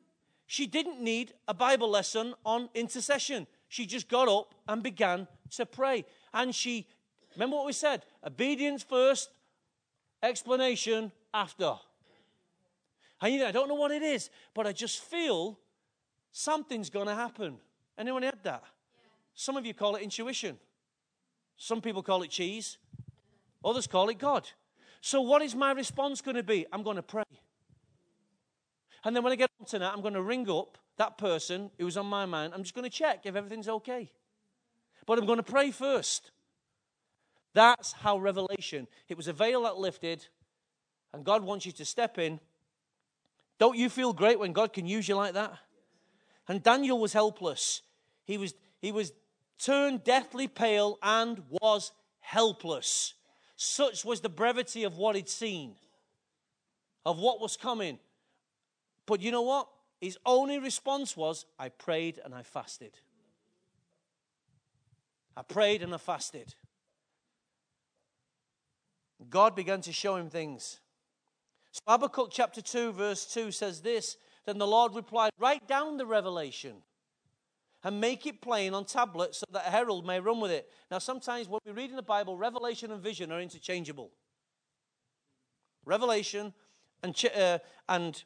B: She didn't need a Bible lesson on intercession. She just got up and began to pray. And she, remember what we said? Obedience first, explanation after. I don't know what it is, but I just feel something's going to happen. Anyone had that? Yeah. Some of you call it intuition. Some people call it cheese. Others call it God. So, what is my response going to be? I'm going to pray. And then when I get on tonight, I'm going to ring up that person who's on my mind. I'm just going to check if everything's okay. But I'm going to pray first. That's how revelation. It was a veil that lifted, and God wants you to step in. Don't you feel great when God can use you like that? And Daniel was helpless. He was, he was turned deathly pale and was helpless. Such was the brevity of what he'd seen, of what was coming. But you know what? His only response was, I prayed and I fasted. I prayed and I fasted. God began to show him things. So Habakkuk chapter 2, verse 2 says this Then the Lord replied, Write down the revelation and make it plain on tablets so that a herald may run with it. Now, sometimes when we read in the Bible, revelation and vision are interchangeable. Revelation and, uh, and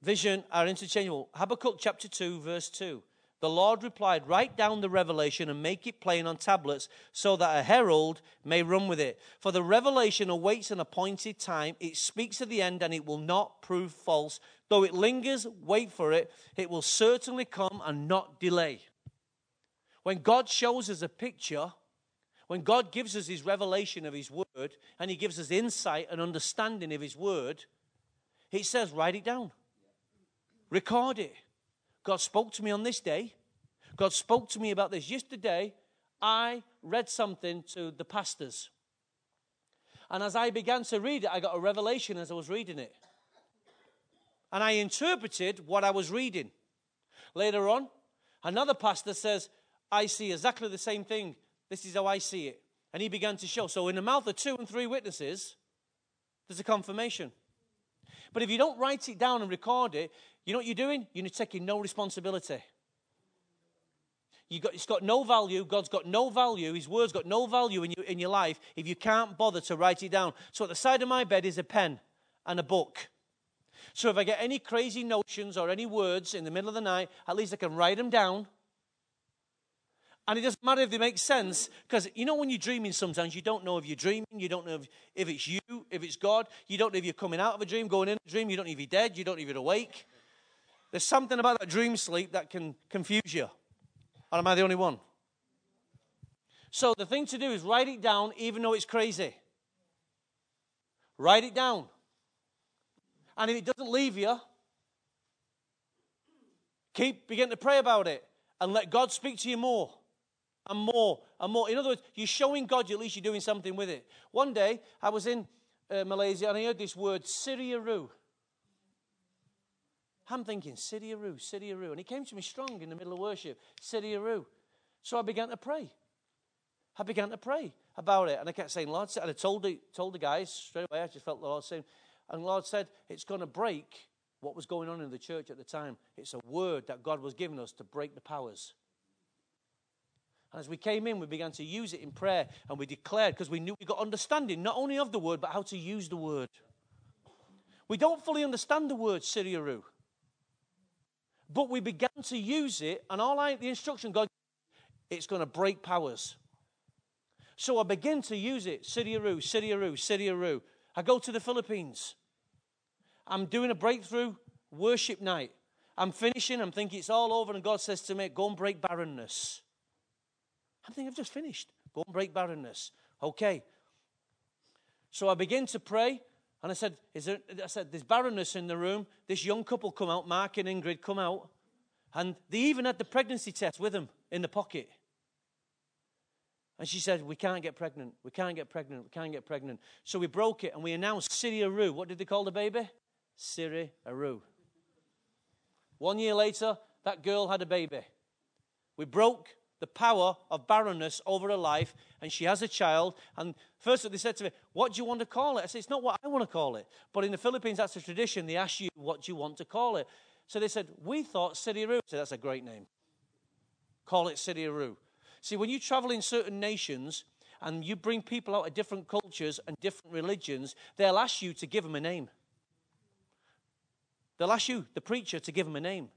B: vision are interchangeable. Habakkuk chapter 2, verse 2. The Lord replied, Write down the revelation and make it plain on tablets so that a herald may run with it. For the revelation awaits an appointed time. It speaks of the end and it will not prove false. Though it lingers, wait for it. It will certainly come and not delay. When God shows us a picture, when God gives us his revelation of his word and he gives us insight and understanding of his word, he says, Write it down, record it God spoke to me on this day. God spoke to me about this yesterday. I read something to the pastors. And as I began to read it, I got a revelation as I was reading it. And I interpreted what I was reading. Later on, another pastor says, I see exactly the same thing. This is how I see it. And he began to show. So, in the mouth of two and three witnesses, there's a confirmation. But if you don't write it down and record it, you know what you're doing? You're taking no responsibility. You got, it's got no value. God's got no value. His word's got no value in, you, in your life if you can't bother to write it down. So at the side of my bed is a pen and a book. So if I get any crazy notions or any words in the middle of the night, at least I can write them down. And it doesn't matter if they make sense, because you know when you're dreaming sometimes, you don't know if you're dreaming, you don't know if, if it's you, if it's God, you don't know if you're coming out of a dream, going in a dream, you don't know if you're dead, you don't know if you're awake. There's something about that dream sleep that can confuse you. Or am I the only one? So the thing to do is write it down, even though it's crazy. Write it down. And if it doesn't leave you, keep begin to pray about it and let God speak to you more and more and more. In other words, you're showing God you, at least you're doing something with it. One day I was in uh, Malaysia and I heard this word, Siriaru. I'm thinking, Sidiaroo, Sidiaroo. And he came to me strong in the middle of worship, Sidiaroo. So I began to pray. I began to pray. about it. And I kept saying, Lord, and I told the, told the guys straight away, I just felt the Lord saying, and the Lord said, it's going to break what was going on in the church at the time. It's a word that God was giving us to break the powers. And as we came in, we began to use it in prayer and we declared because we knew we got understanding not only of the word, but how to use the word. We don't fully understand the word Siriaru, but we began to use it, and all I, the instruction God, it's going to break powers. So I begin to use it, Siriaru, Siriaru, Siriaru. I go to the Philippines. I'm doing a breakthrough worship night. I'm finishing, I'm thinking it's all over, and God says to me, Go and break barrenness. I'm thinking, I've just finished. Go and break barrenness. Okay. So I begin to pray, and I said, Is there, I said, There's barrenness in the room. This young couple come out, Mark and Ingrid come out, and they even had the pregnancy test with them in the pocket. And she said, We can't get pregnant. We can't get pregnant. We can't get pregnant. So we broke it and we announced Siri Aru. What did they call the baby? Siri Aru. One year later, that girl had a baby. We broke the power of barrenness over her life, and she has a child. And first, they said to me, What do you want to call it? I said, It's not what I want to call it. But in the Philippines, that's a tradition. They ask you, What do you want to call it? So they said, We thought Siri Aru. I said, That's a great name. Call it Siri Aru. See, when you travel in certain nations and you bring people out of different cultures and different religions, they'll ask you to give them a name. They'll ask you, the preacher, to give them a name.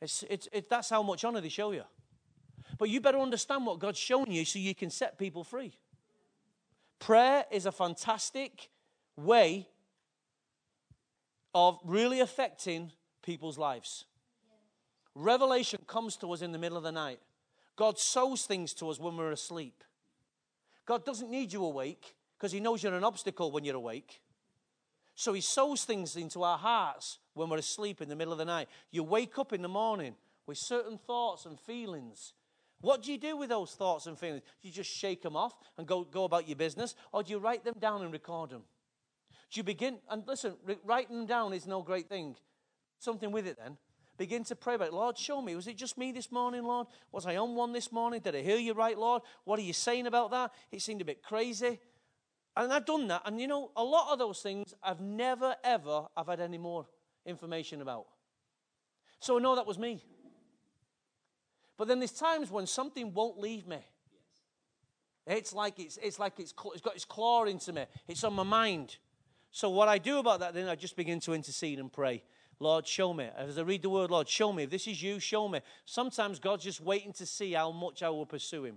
B: It's, it's, it, that's how much honor they show you. But you better understand what God's showing you so you can set people free. Prayer is a fantastic way of really affecting people's lives. Revelation comes to us in the middle of the night. God sows things to us when we're asleep. God doesn't need you awake because He knows you're an obstacle when you're awake. So He sows things into our hearts when we're asleep in the middle of the night. You wake up in the morning with certain thoughts and feelings. What do you do with those thoughts and feelings? Do you just shake them off and go, go about your business? Or do you write them down and record them? Do you begin, and listen, writing them down is no great thing. Something with it then. Begin to pray about it. Lord, show me. Was it just me this morning, Lord? Was I on one this morning? Did I hear you right, Lord? What are you saying about that? It seemed a bit crazy. And I've done that. And you know, a lot of those things I've never, ever I've had any more information about. So I know that was me. But then there's times when something won't leave me. It's like it's, it's like it's, it's got its claw into me. It's on my mind. So what I do about that, then I just begin to intercede and pray. Lord, show me. As I read the word, Lord, show me. If this is you, show me. Sometimes God's just waiting to see how much I will pursue him.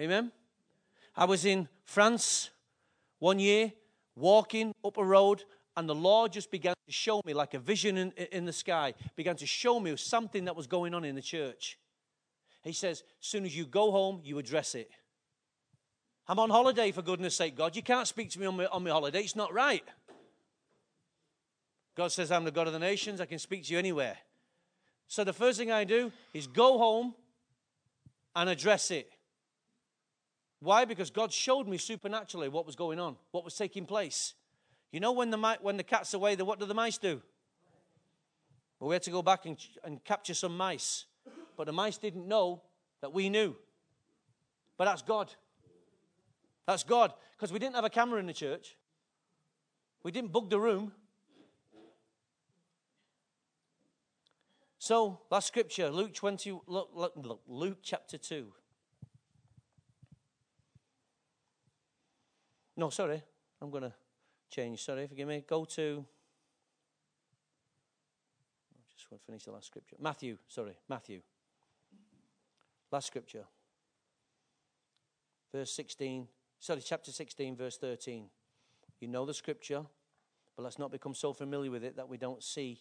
B: Amen? I was in France one year, walking up a road, and the Lord just began to show me, like a vision in, in the sky, began to show me something that was going on in the church. He says, as soon as you go home, you address it. I'm on holiday, for goodness sake, God. You can't speak to me on my, on my holiday. It's not right. God says, I'm the God of the nations. I can speak to you anywhere. So the first thing I do is go home and address it. Why? Because God showed me supernaturally what was going on, what was taking place. You know, when the, when the cat's away, what do the mice do? Well, we had to go back and, and capture some mice. But the mice didn't know that we knew. But that's God. That's God. Because we didn't have a camera in the church, we didn't bug the room. So, last scripture, Luke 20, Luke chapter 2. No, sorry, I'm going to change. Sorry, forgive me. Go to. I just want to finish the last scripture. Matthew, sorry, Matthew. Last scripture. Verse 16, sorry, chapter 16, verse 13. You know the scripture, but let's not become so familiar with it that we don't see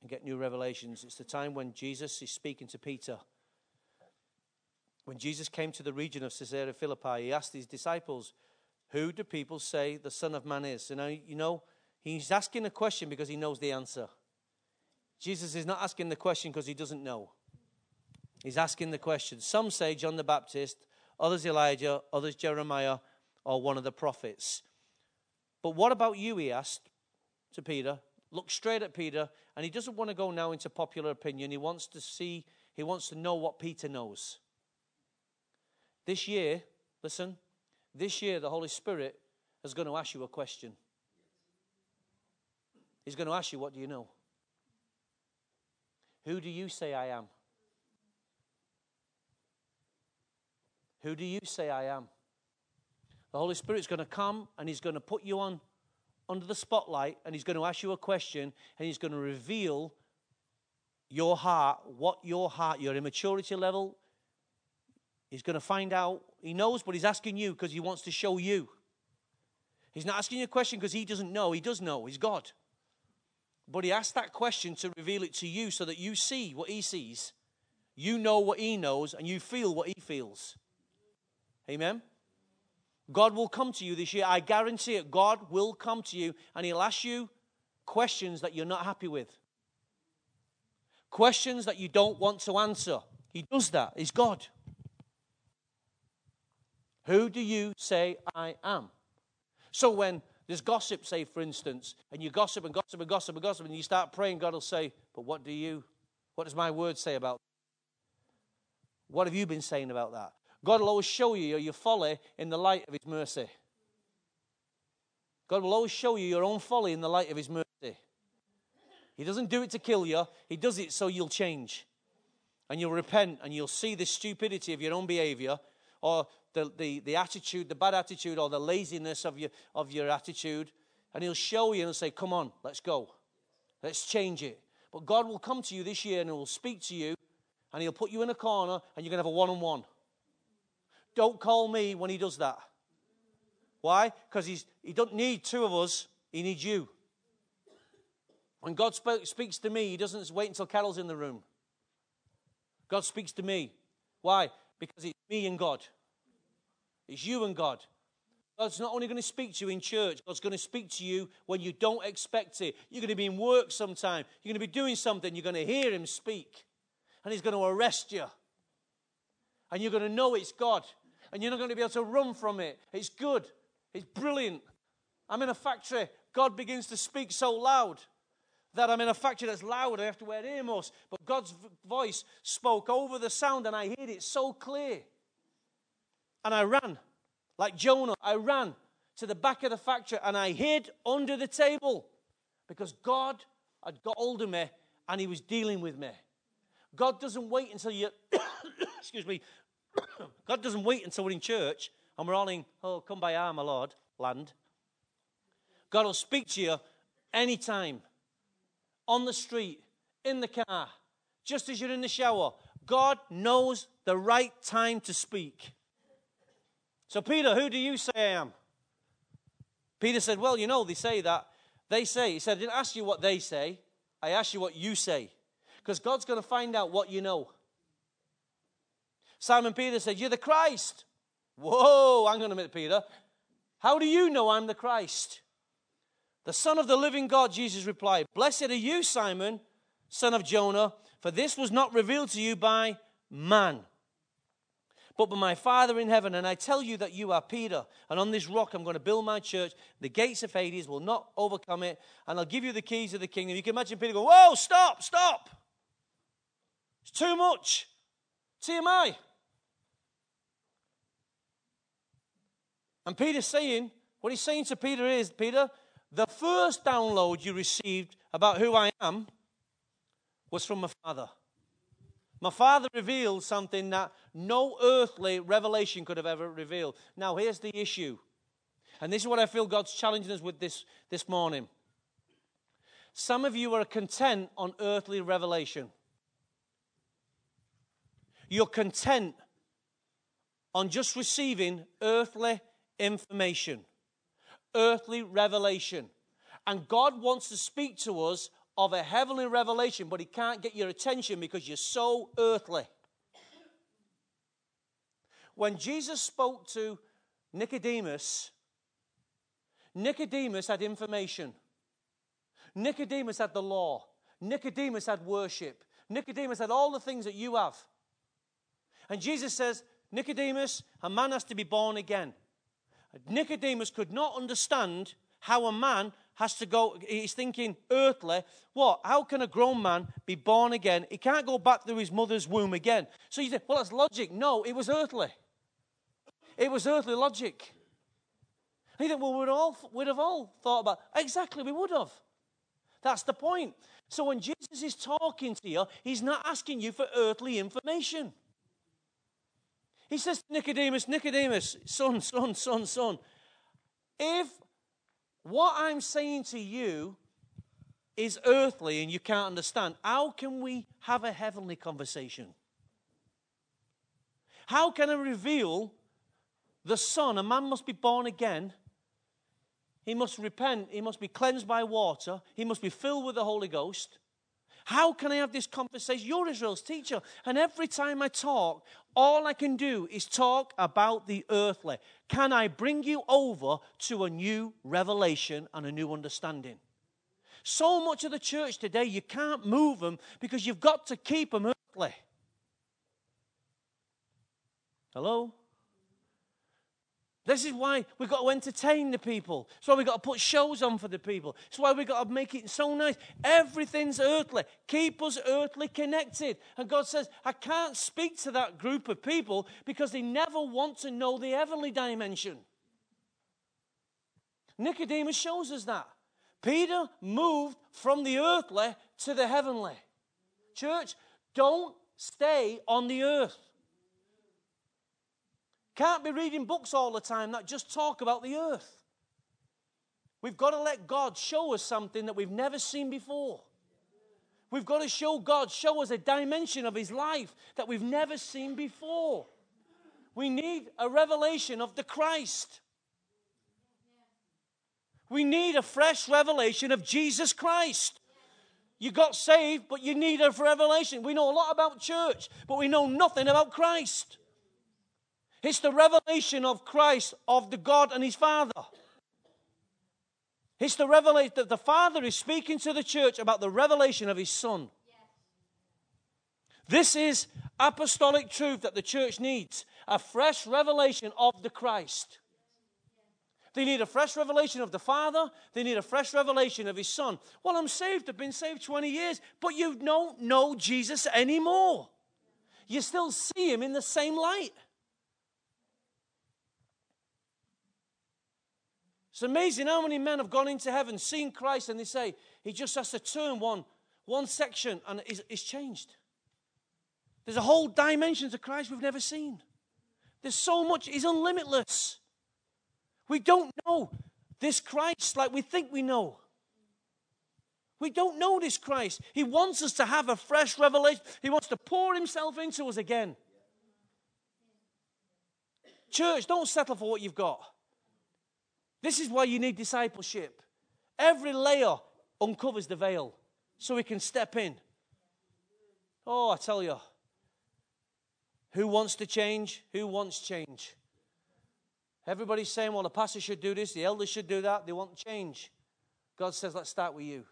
B: and get new revelations. It's the time when Jesus is speaking to Peter. When Jesus came to the region of Caesarea Philippi, he asked his disciples, Who do people say the Son of Man is? And you know, he's asking a question because he knows the answer. Jesus is not asking the question because he doesn't know. He's asking the question. Some say John the Baptist, others Elijah, others Jeremiah, or one of the prophets. But what about you? He asked to Peter looks straight at Peter, and he doesn't want to go now into popular opinion. He wants to see, he wants to know what Peter knows. This year, listen, this year the Holy Spirit is going to ask you a question. He's going to ask you, What do you know? Who do you say I am? Who do you say I am? The Holy Spirit's going to come and He's going to put you on under the spotlight and He's going to ask you a question and He's going to reveal your heart, what your heart, your immaturity level. He's going to find out. He knows, but He's asking you because He wants to show you. He's not asking you a question because He doesn't know. He does know. He's God. But He asked that question to reveal it to you so that you see what He sees. You know what He knows and you feel what He feels. Amen? God will come to you this year. I guarantee it. God will come to you and He'll ask you questions that you're not happy with. Questions that you don't want to answer. He does that. He's God. Who do you say I am? So when there's gossip, say, for instance, and you gossip and gossip and gossip and gossip, and you start praying, God will say, But what do you, what does my word say about that? What have you been saying about that? God will always show you your folly in the light of His mercy. God will always show you your own folly in the light of His mercy. He doesn't do it to kill you, He does it so you'll change. And you'll repent and you'll see the stupidity of your own behavior or the, the, the attitude, the bad attitude, or the laziness of your, of your attitude. And He'll show you and say, Come on, let's go. Let's change it. But God will come to you this year and He will speak to you and He'll put you in a corner and you're going to have a one on one. Don't call me when he does that. Why? Because he's he doesn't need two of us, he needs you. When God spoke, speaks to me, he doesn't wait until Carol's in the room. God speaks to me. Why? Because it's me and God. It's you and God. God's not only going to speak to you in church, God's going to speak to you when you don't expect it. You're going to be in work sometime. You're going to be doing something. You're going to hear Him speak. And He's going to arrest you. And you're going to know it's God and you're not going to be able to run from it. It's good, it's brilliant. I'm in a factory. God begins to speak so loud that I'm in a factory that's loud. I have to wear earmuffs. But God's voice spoke over the sound, and I heard it so clear. And I ran, like Jonah, I ran to the back of the factory and I hid under the table because God had got hold of me and He was dealing with me. God doesn't wait until you, excuse me, God doesn't wait until we're in church and we're all in, oh, Kumbaya, my Lord, land. God will speak to you anytime, on the street, in the car, just as you're in the shower. God knows the right time to speak. So, Peter, who do you say I am? Peter said, Well, you know, they say that. They say, he said, I didn't ask you what they say, I asked you what you say. Because God's going to find out what you know. Simon Peter said, You're the Christ. Whoa, I'm going to minute, Peter. How do you know I'm the Christ? The Son of the living God, Jesus replied, Blessed are you, Simon, son of Jonah, for this was not revealed to you by man, but by my Father in heaven. And I tell you that you are Peter, and on this rock I'm going to build my church. The gates of Hades will not overcome it, and I'll give you the keys of the kingdom. You can imagine Peter going, Whoa, stop, stop. It's too much. TMI. And Peter's saying, what he's saying to Peter is, Peter, the first download you received about who I am was from my Father. My Father revealed something that no earthly revelation could have ever revealed. Now, here's the issue. And this is what I feel God's challenging us with this, this morning. Some of you are content on earthly revelation. You're content on just receiving earthly information, earthly revelation. And God wants to speak to us of a heavenly revelation, but He can't get your attention because you're so earthly. When Jesus spoke to Nicodemus, Nicodemus had information. Nicodemus had the law. Nicodemus had worship. Nicodemus had all the things that you have. And Jesus says, Nicodemus, a man has to be born again. Nicodemus could not understand how a man has to go, he's thinking earthly. What? How can a grown man be born again? He can't go back to his mother's womb again. So you say, well, that's logic. No, it was earthly. It was earthly logic. And you think, well, we'd, all, we'd have all thought about exactly, we would have. That's the point. So when Jesus is talking to you, he's not asking you for earthly information. He says to Nicodemus, Nicodemus, son, son, son, son, if what I'm saying to you is earthly and you can't understand, how can we have a heavenly conversation? How can I reveal the Son? A man must be born again. He must repent. He must be cleansed by water. He must be filled with the Holy Ghost. How can I have this conversation? You're Israel's teacher. And every time I talk, all I can do is talk about the earthly. Can I bring you over to a new revelation and a new understanding? So much of the church today, you can't move them because you've got to keep them earthly. Hello? This is why we've got to entertain the people. That's why we've got to put shows on for the people. That's why we've got to make it so nice. Everything's earthly. Keep us earthly connected. And God says, I can't speak to that group of people because they never want to know the heavenly dimension. Nicodemus shows us that. Peter moved from the earthly to the heavenly. Church, don't stay on the earth. Can't be reading books all the time that just talk about the earth. We've got to let God show us something that we've never seen before. We've got to show God, show us a dimension of His life that we've never seen before. We need a revelation of the Christ. We need a fresh revelation of Jesus Christ. You got saved, but you need a revelation. We know a lot about church, but we know nothing about Christ. It's the revelation of Christ, of the God and his Father. It's the revelation that the Father is speaking to the church about the revelation of his Son. This is apostolic truth that the church needs a fresh revelation of the Christ. They need a fresh revelation of the Father. They need a fresh revelation of His Son. Well, I'm saved. I've been saved 20 years, but you don't know Jesus anymore. You still see Him in the same light. It's amazing how many men have gone into heaven, seen Christ, and they say, He just has to turn one, one section and it's, it's changed. There's a whole dimension to Christ we've never seen. There's so much, He's unlimitless. We don't know this Christ like we think we know. We don't know this Christ. He wants us to have a fresh revelation. He wants to pour Himself into us again. Church, don't settle for what you've got. This is why you need discipleship. Every layer uncovers the veil so we can step in. Oh, I tell you. Who wants to change? Who wants change? Everybody's saying, well, the pastor should do this, the elders should do that. They want change. God says, let's start with you.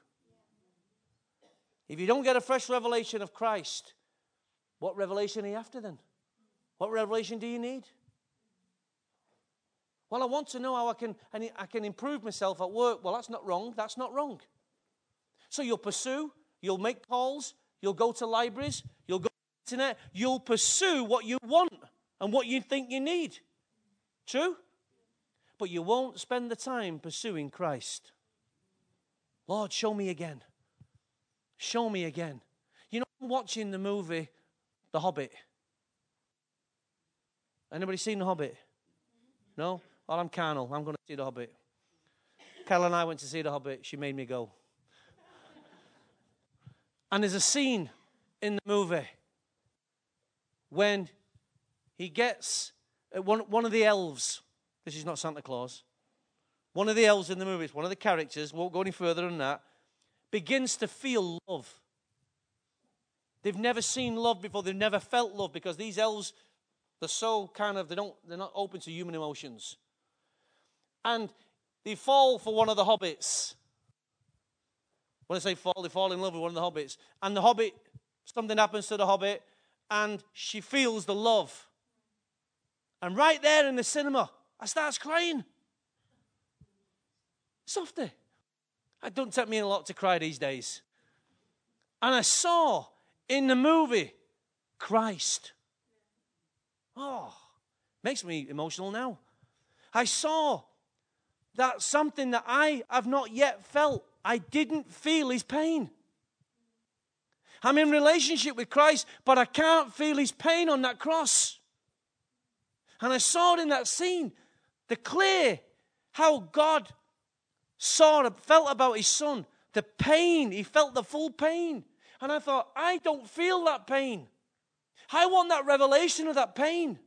B: If you don't get a fresh revelation of Christ, what revelation are you after then? What revelation do you need? Well, I want to know how I can, I can improve myself at work. Well, that's not wrong. That's not wrong. So you'll pursue, you'll make calls, you'll go to libraries, you'll go to internet, you'll pursue what you want and what you think you need. True? But you won't spend the time pursuing Christ. Lord, show me again. Show me again. You know, I'm watching the movie The Hobbit. Anybody seen The Hobbit? No? Well, I'm carnal. I'm going to see The Hobbit. Carol and I went to see The Hobbit. She made me go. And there's a scene in the movie when he gets uh, one, one of the elves. This is not Santa Claus. One of the elves in the movie, one of the characters, won't go any further than that, begins to feel love. They've never seen love before. They've never felt love because these elves, they're so kind of, they don't, they're not open to human emotions and they fall for one of the hobbits. When I say fall, they fall in love with one of the hobbits. And the hobbit, something happens to the hobbit, and she feels the love. And right there in the cinema, I starts crying. Softy. It don't take me a lot to cry these days. And I saw in the movie Christ. Oh, Makes me emotional now. I saw that something that I have not yet felt. I didn't feel his pain. I'm in relationship with Christ, but I can't feel his pain on that cross. And I saw it in that scene, the clear, how God saw, felt about his son, the pain. He felt the full pain. And I thought, I don't feel that pain. I want that revelation of that pain.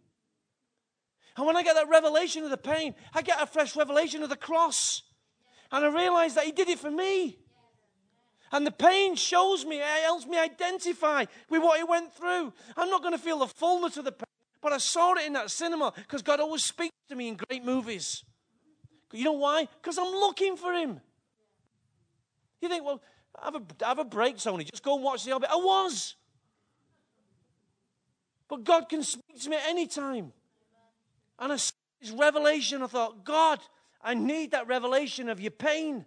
B: And when I get that revelation of the pain, I get a fresh revelation of the cross. And I realize that He did it for me. And the pain shows me, it helps me identify with what He went through. I'm not going to feel the fullness of the pain, but I saw it in that cinema because God always speaks to me in great movies. You know why? Because I'm looking for Him. You think, well, have a, have a break, Tony. Just go and watch the Hobbit. I was. But God can speak to me at any time. And I saw this revelation. I thought, God, I need that revelation of your pain.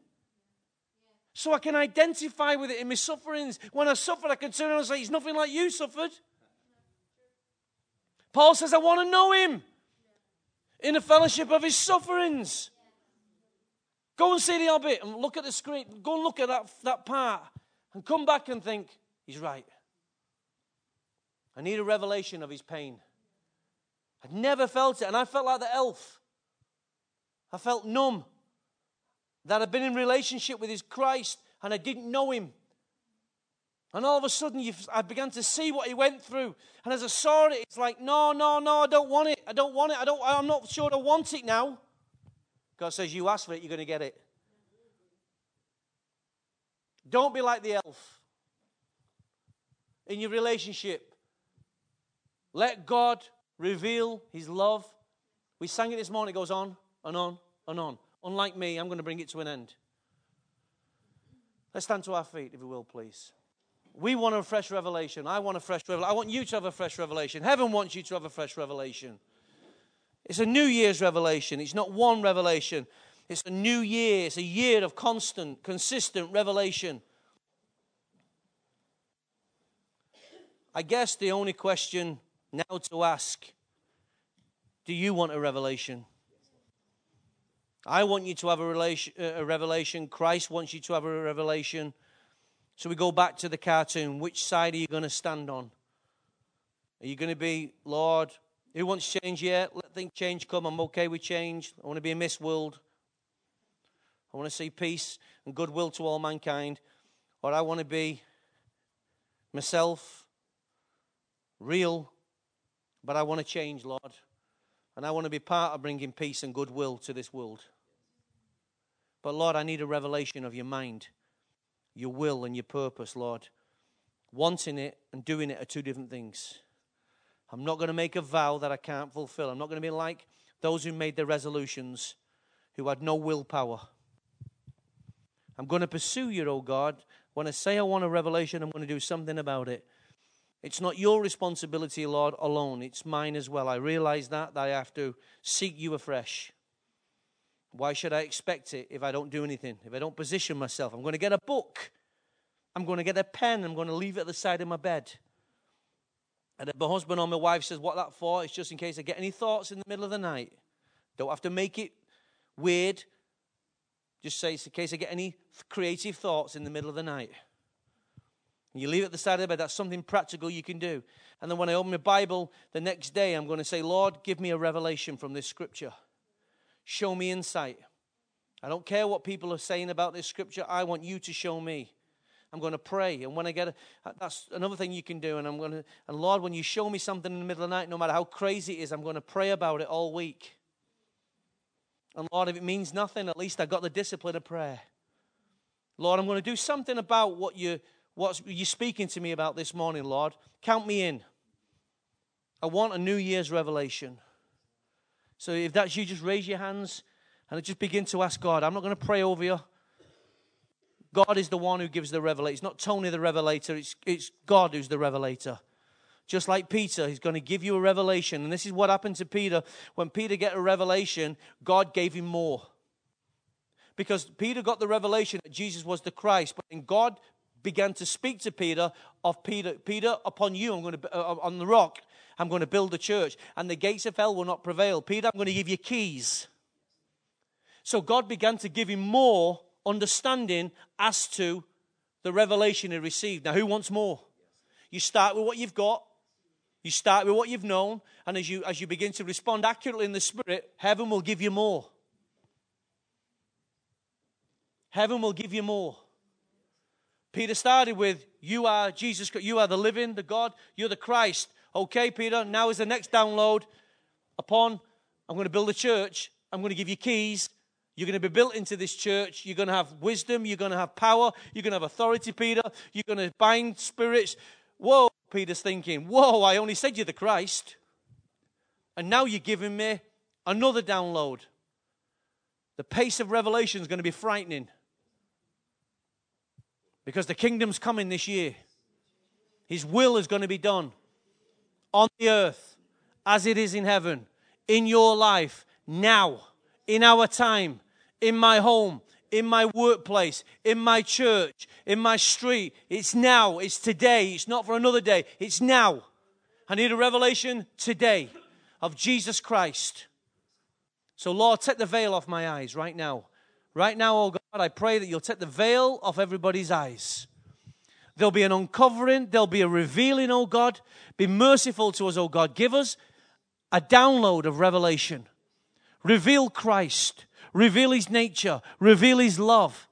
B: So I can identify with it in my sufferings. When I suffer, I can turn around and say, It's nothing like you suffered. Paul says, I want to know him in the fellowship of his sufferings. Go and see the Hobbit and look at the screen. Go and look at that, that part and come back and think, He's right. I need a revelation of his pain. I'd never felt it, and I felt like the elf. I felt numb. That I'd been in relationship with his Christ and I didn't know him. And all of a sudden, I began to see what he went through. And as I saw it, it's like, no, no, no, I don't want it. I don't want it. I don't, I'm not sure I want it now. God says, You ask for it, you're going to get it. Don't be like the elf in your relationship. Let God reveal his love. We sang it this morning, it goes on and on and on. Unlike me, I'm going to bring it to an end. Let's stand to our feet, if you will, please. We want a fresh revelation. I want a fresh revelation. I want you to have a fresh revelation. Heaven wants you to have a fresh revelation. It's a New Year's revelation. It's not one revelation. It's a new year. It's a year of constant, consistent revelation. I guess the only question now to ask do you want a revelation? I want you to have a, relation, uh, a revelation. Christ wants you to have a revelation. So we go back to the cartoon. Which side are you going to stand on? Are you going to be, Lord, who wants change yet? Let things change come. I'm okay with change. I want to be in this world. I want to see peace and goodwill to all mankind. Or I want to be myself, real, but I want to change, Lord. And I want to be part of bringing peace and goodwill to this world. But Lord, I need a revelation of your mind, your will, and your purpose, Lord. Wanting it and doing it are two different things. I'm not going to make a vow that I can't fulfill. I'm not going to be like those who made their resolutions who had no willpower. I'm going to pursue you, oh God. When I say I want a revelation, I'm going to do something about it. It's not your responsibility, Lord, alone. It's mine as well. I realize that, that I have to seek you afresh. Why should I expect it if I don't do anything? If I don't position myself? I'm going to get a book. I'm going to get a pen. I'm going to leave it at the side of my bed. And if my husband or my wife says, What that for? It's just in case I get any thoughts in the middle of the night. Don't have to make it weird. Just say it's in case I get any creative thoughts in the middle of the night. You leave it at the side of the bed. That's something practical you can do. And then when I open my Bible the next day, I'm going to say, Lord, give me a revelation from this scripture. Show me insight. I don't care what people are saying about this scripture. I want you to show me. I'm going to pray. And when I get a, that's another thing you can do. And I'm going to, and Lord, when you show me something in the middle of the night, no matter how crazy it is, I'm going to pray about it all week. And Lord, if it means nothing, at least I got the discipline of prayer. Lord, I'm going to do something about what you what you're speaking to me about this morning, Lord. Count me in. I want a New Year's revelation. So if that's you, just raise your hands and just begin to ask God. I'm not going to pray over you. God is the one who gives the revelation. It's not Tony the revelator, it's, it's God who's the revelator. Just like Peter, he's going to give you a revelation. And this is what happened to Peter. When Peter got a revelation, God gave him more. Because Peter got the revelation that Jesus was the Christ, but then God began to speak to Peter of Peter, Peter, upon you, I'm going to, uh, on the rock, I'm going to build a church, and the gates of hell will not prevail. Peter, I'm going to give you keys. So God began to give him more understanding as to the revelation he received. Now, who wants more? You start with what you've got. You start with what you've known, and as you as you begin to respond accurately in the spirit, heaven will give you more. Heaven will give you more. Peter started with, You are Jesus, you are the living, the God, you're the Christ. Okay, Peter, now is the next download. Upon, I'm going to build a church, I'm going to give you keys. You're going to be built into this church. You're going to have wisdom. You're going to have power. You're going to have authority, Peter. You're going to bind spirits. Whoa, Peter's thinking, Whoa, I only said you're the Christ. And now you're giving me another download. The pace of revelation is going to be frightening. Because the kingdom's coming this year. His will is going to be done on the earth as it is in heaven, in your life, now, in our time, in my home, in my workplace, in my church, in my street. It's now, it's today, it's not for another day, it's now. I need a revelation today of Jesus Christ. So, Lord, take the veil off my eyes right now. Right now, oh God, I pray that you'll take the veil off everybody's eyes. There'll be an uncovering, there'll be a revealing, oh God. Be merciful to us, oh God. Give us a download of revelation. Reveal Christ, reveal his nature, reveal his love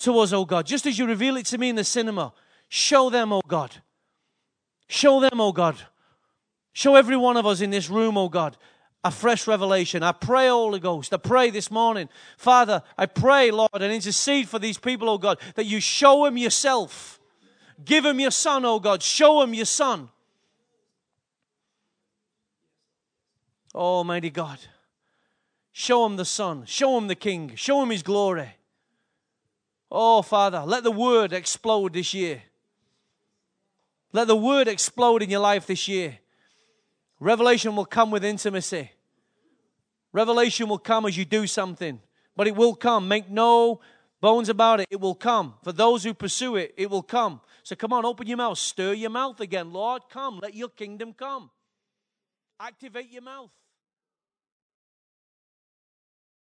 B: to us, oh God. Just as you reveal it to me in the cinema, show them, oh God. Show them, oh God. Show every one of us in this room, oh God, a fresh revelation. I pray, Holy Ghost, I pray this morning, Father, I pray, Lord, and intercede for these people, oh God, that you show them yourself. Give them your son, oh God. Show them your son. Almighty God. Show him the Son. Show him the King. Show him his glory. Oh, Father, let the word explode this year. Let the word explode in your life this year. Revelation will come with intimacy. Revelation will come as you do something, but it will come. Make no bones about it. It will come. For those who pursue it, it will come. So come on, open your mouth. Stir your mouth again. Lord, come. Let your kingdom come. Activate your mouth.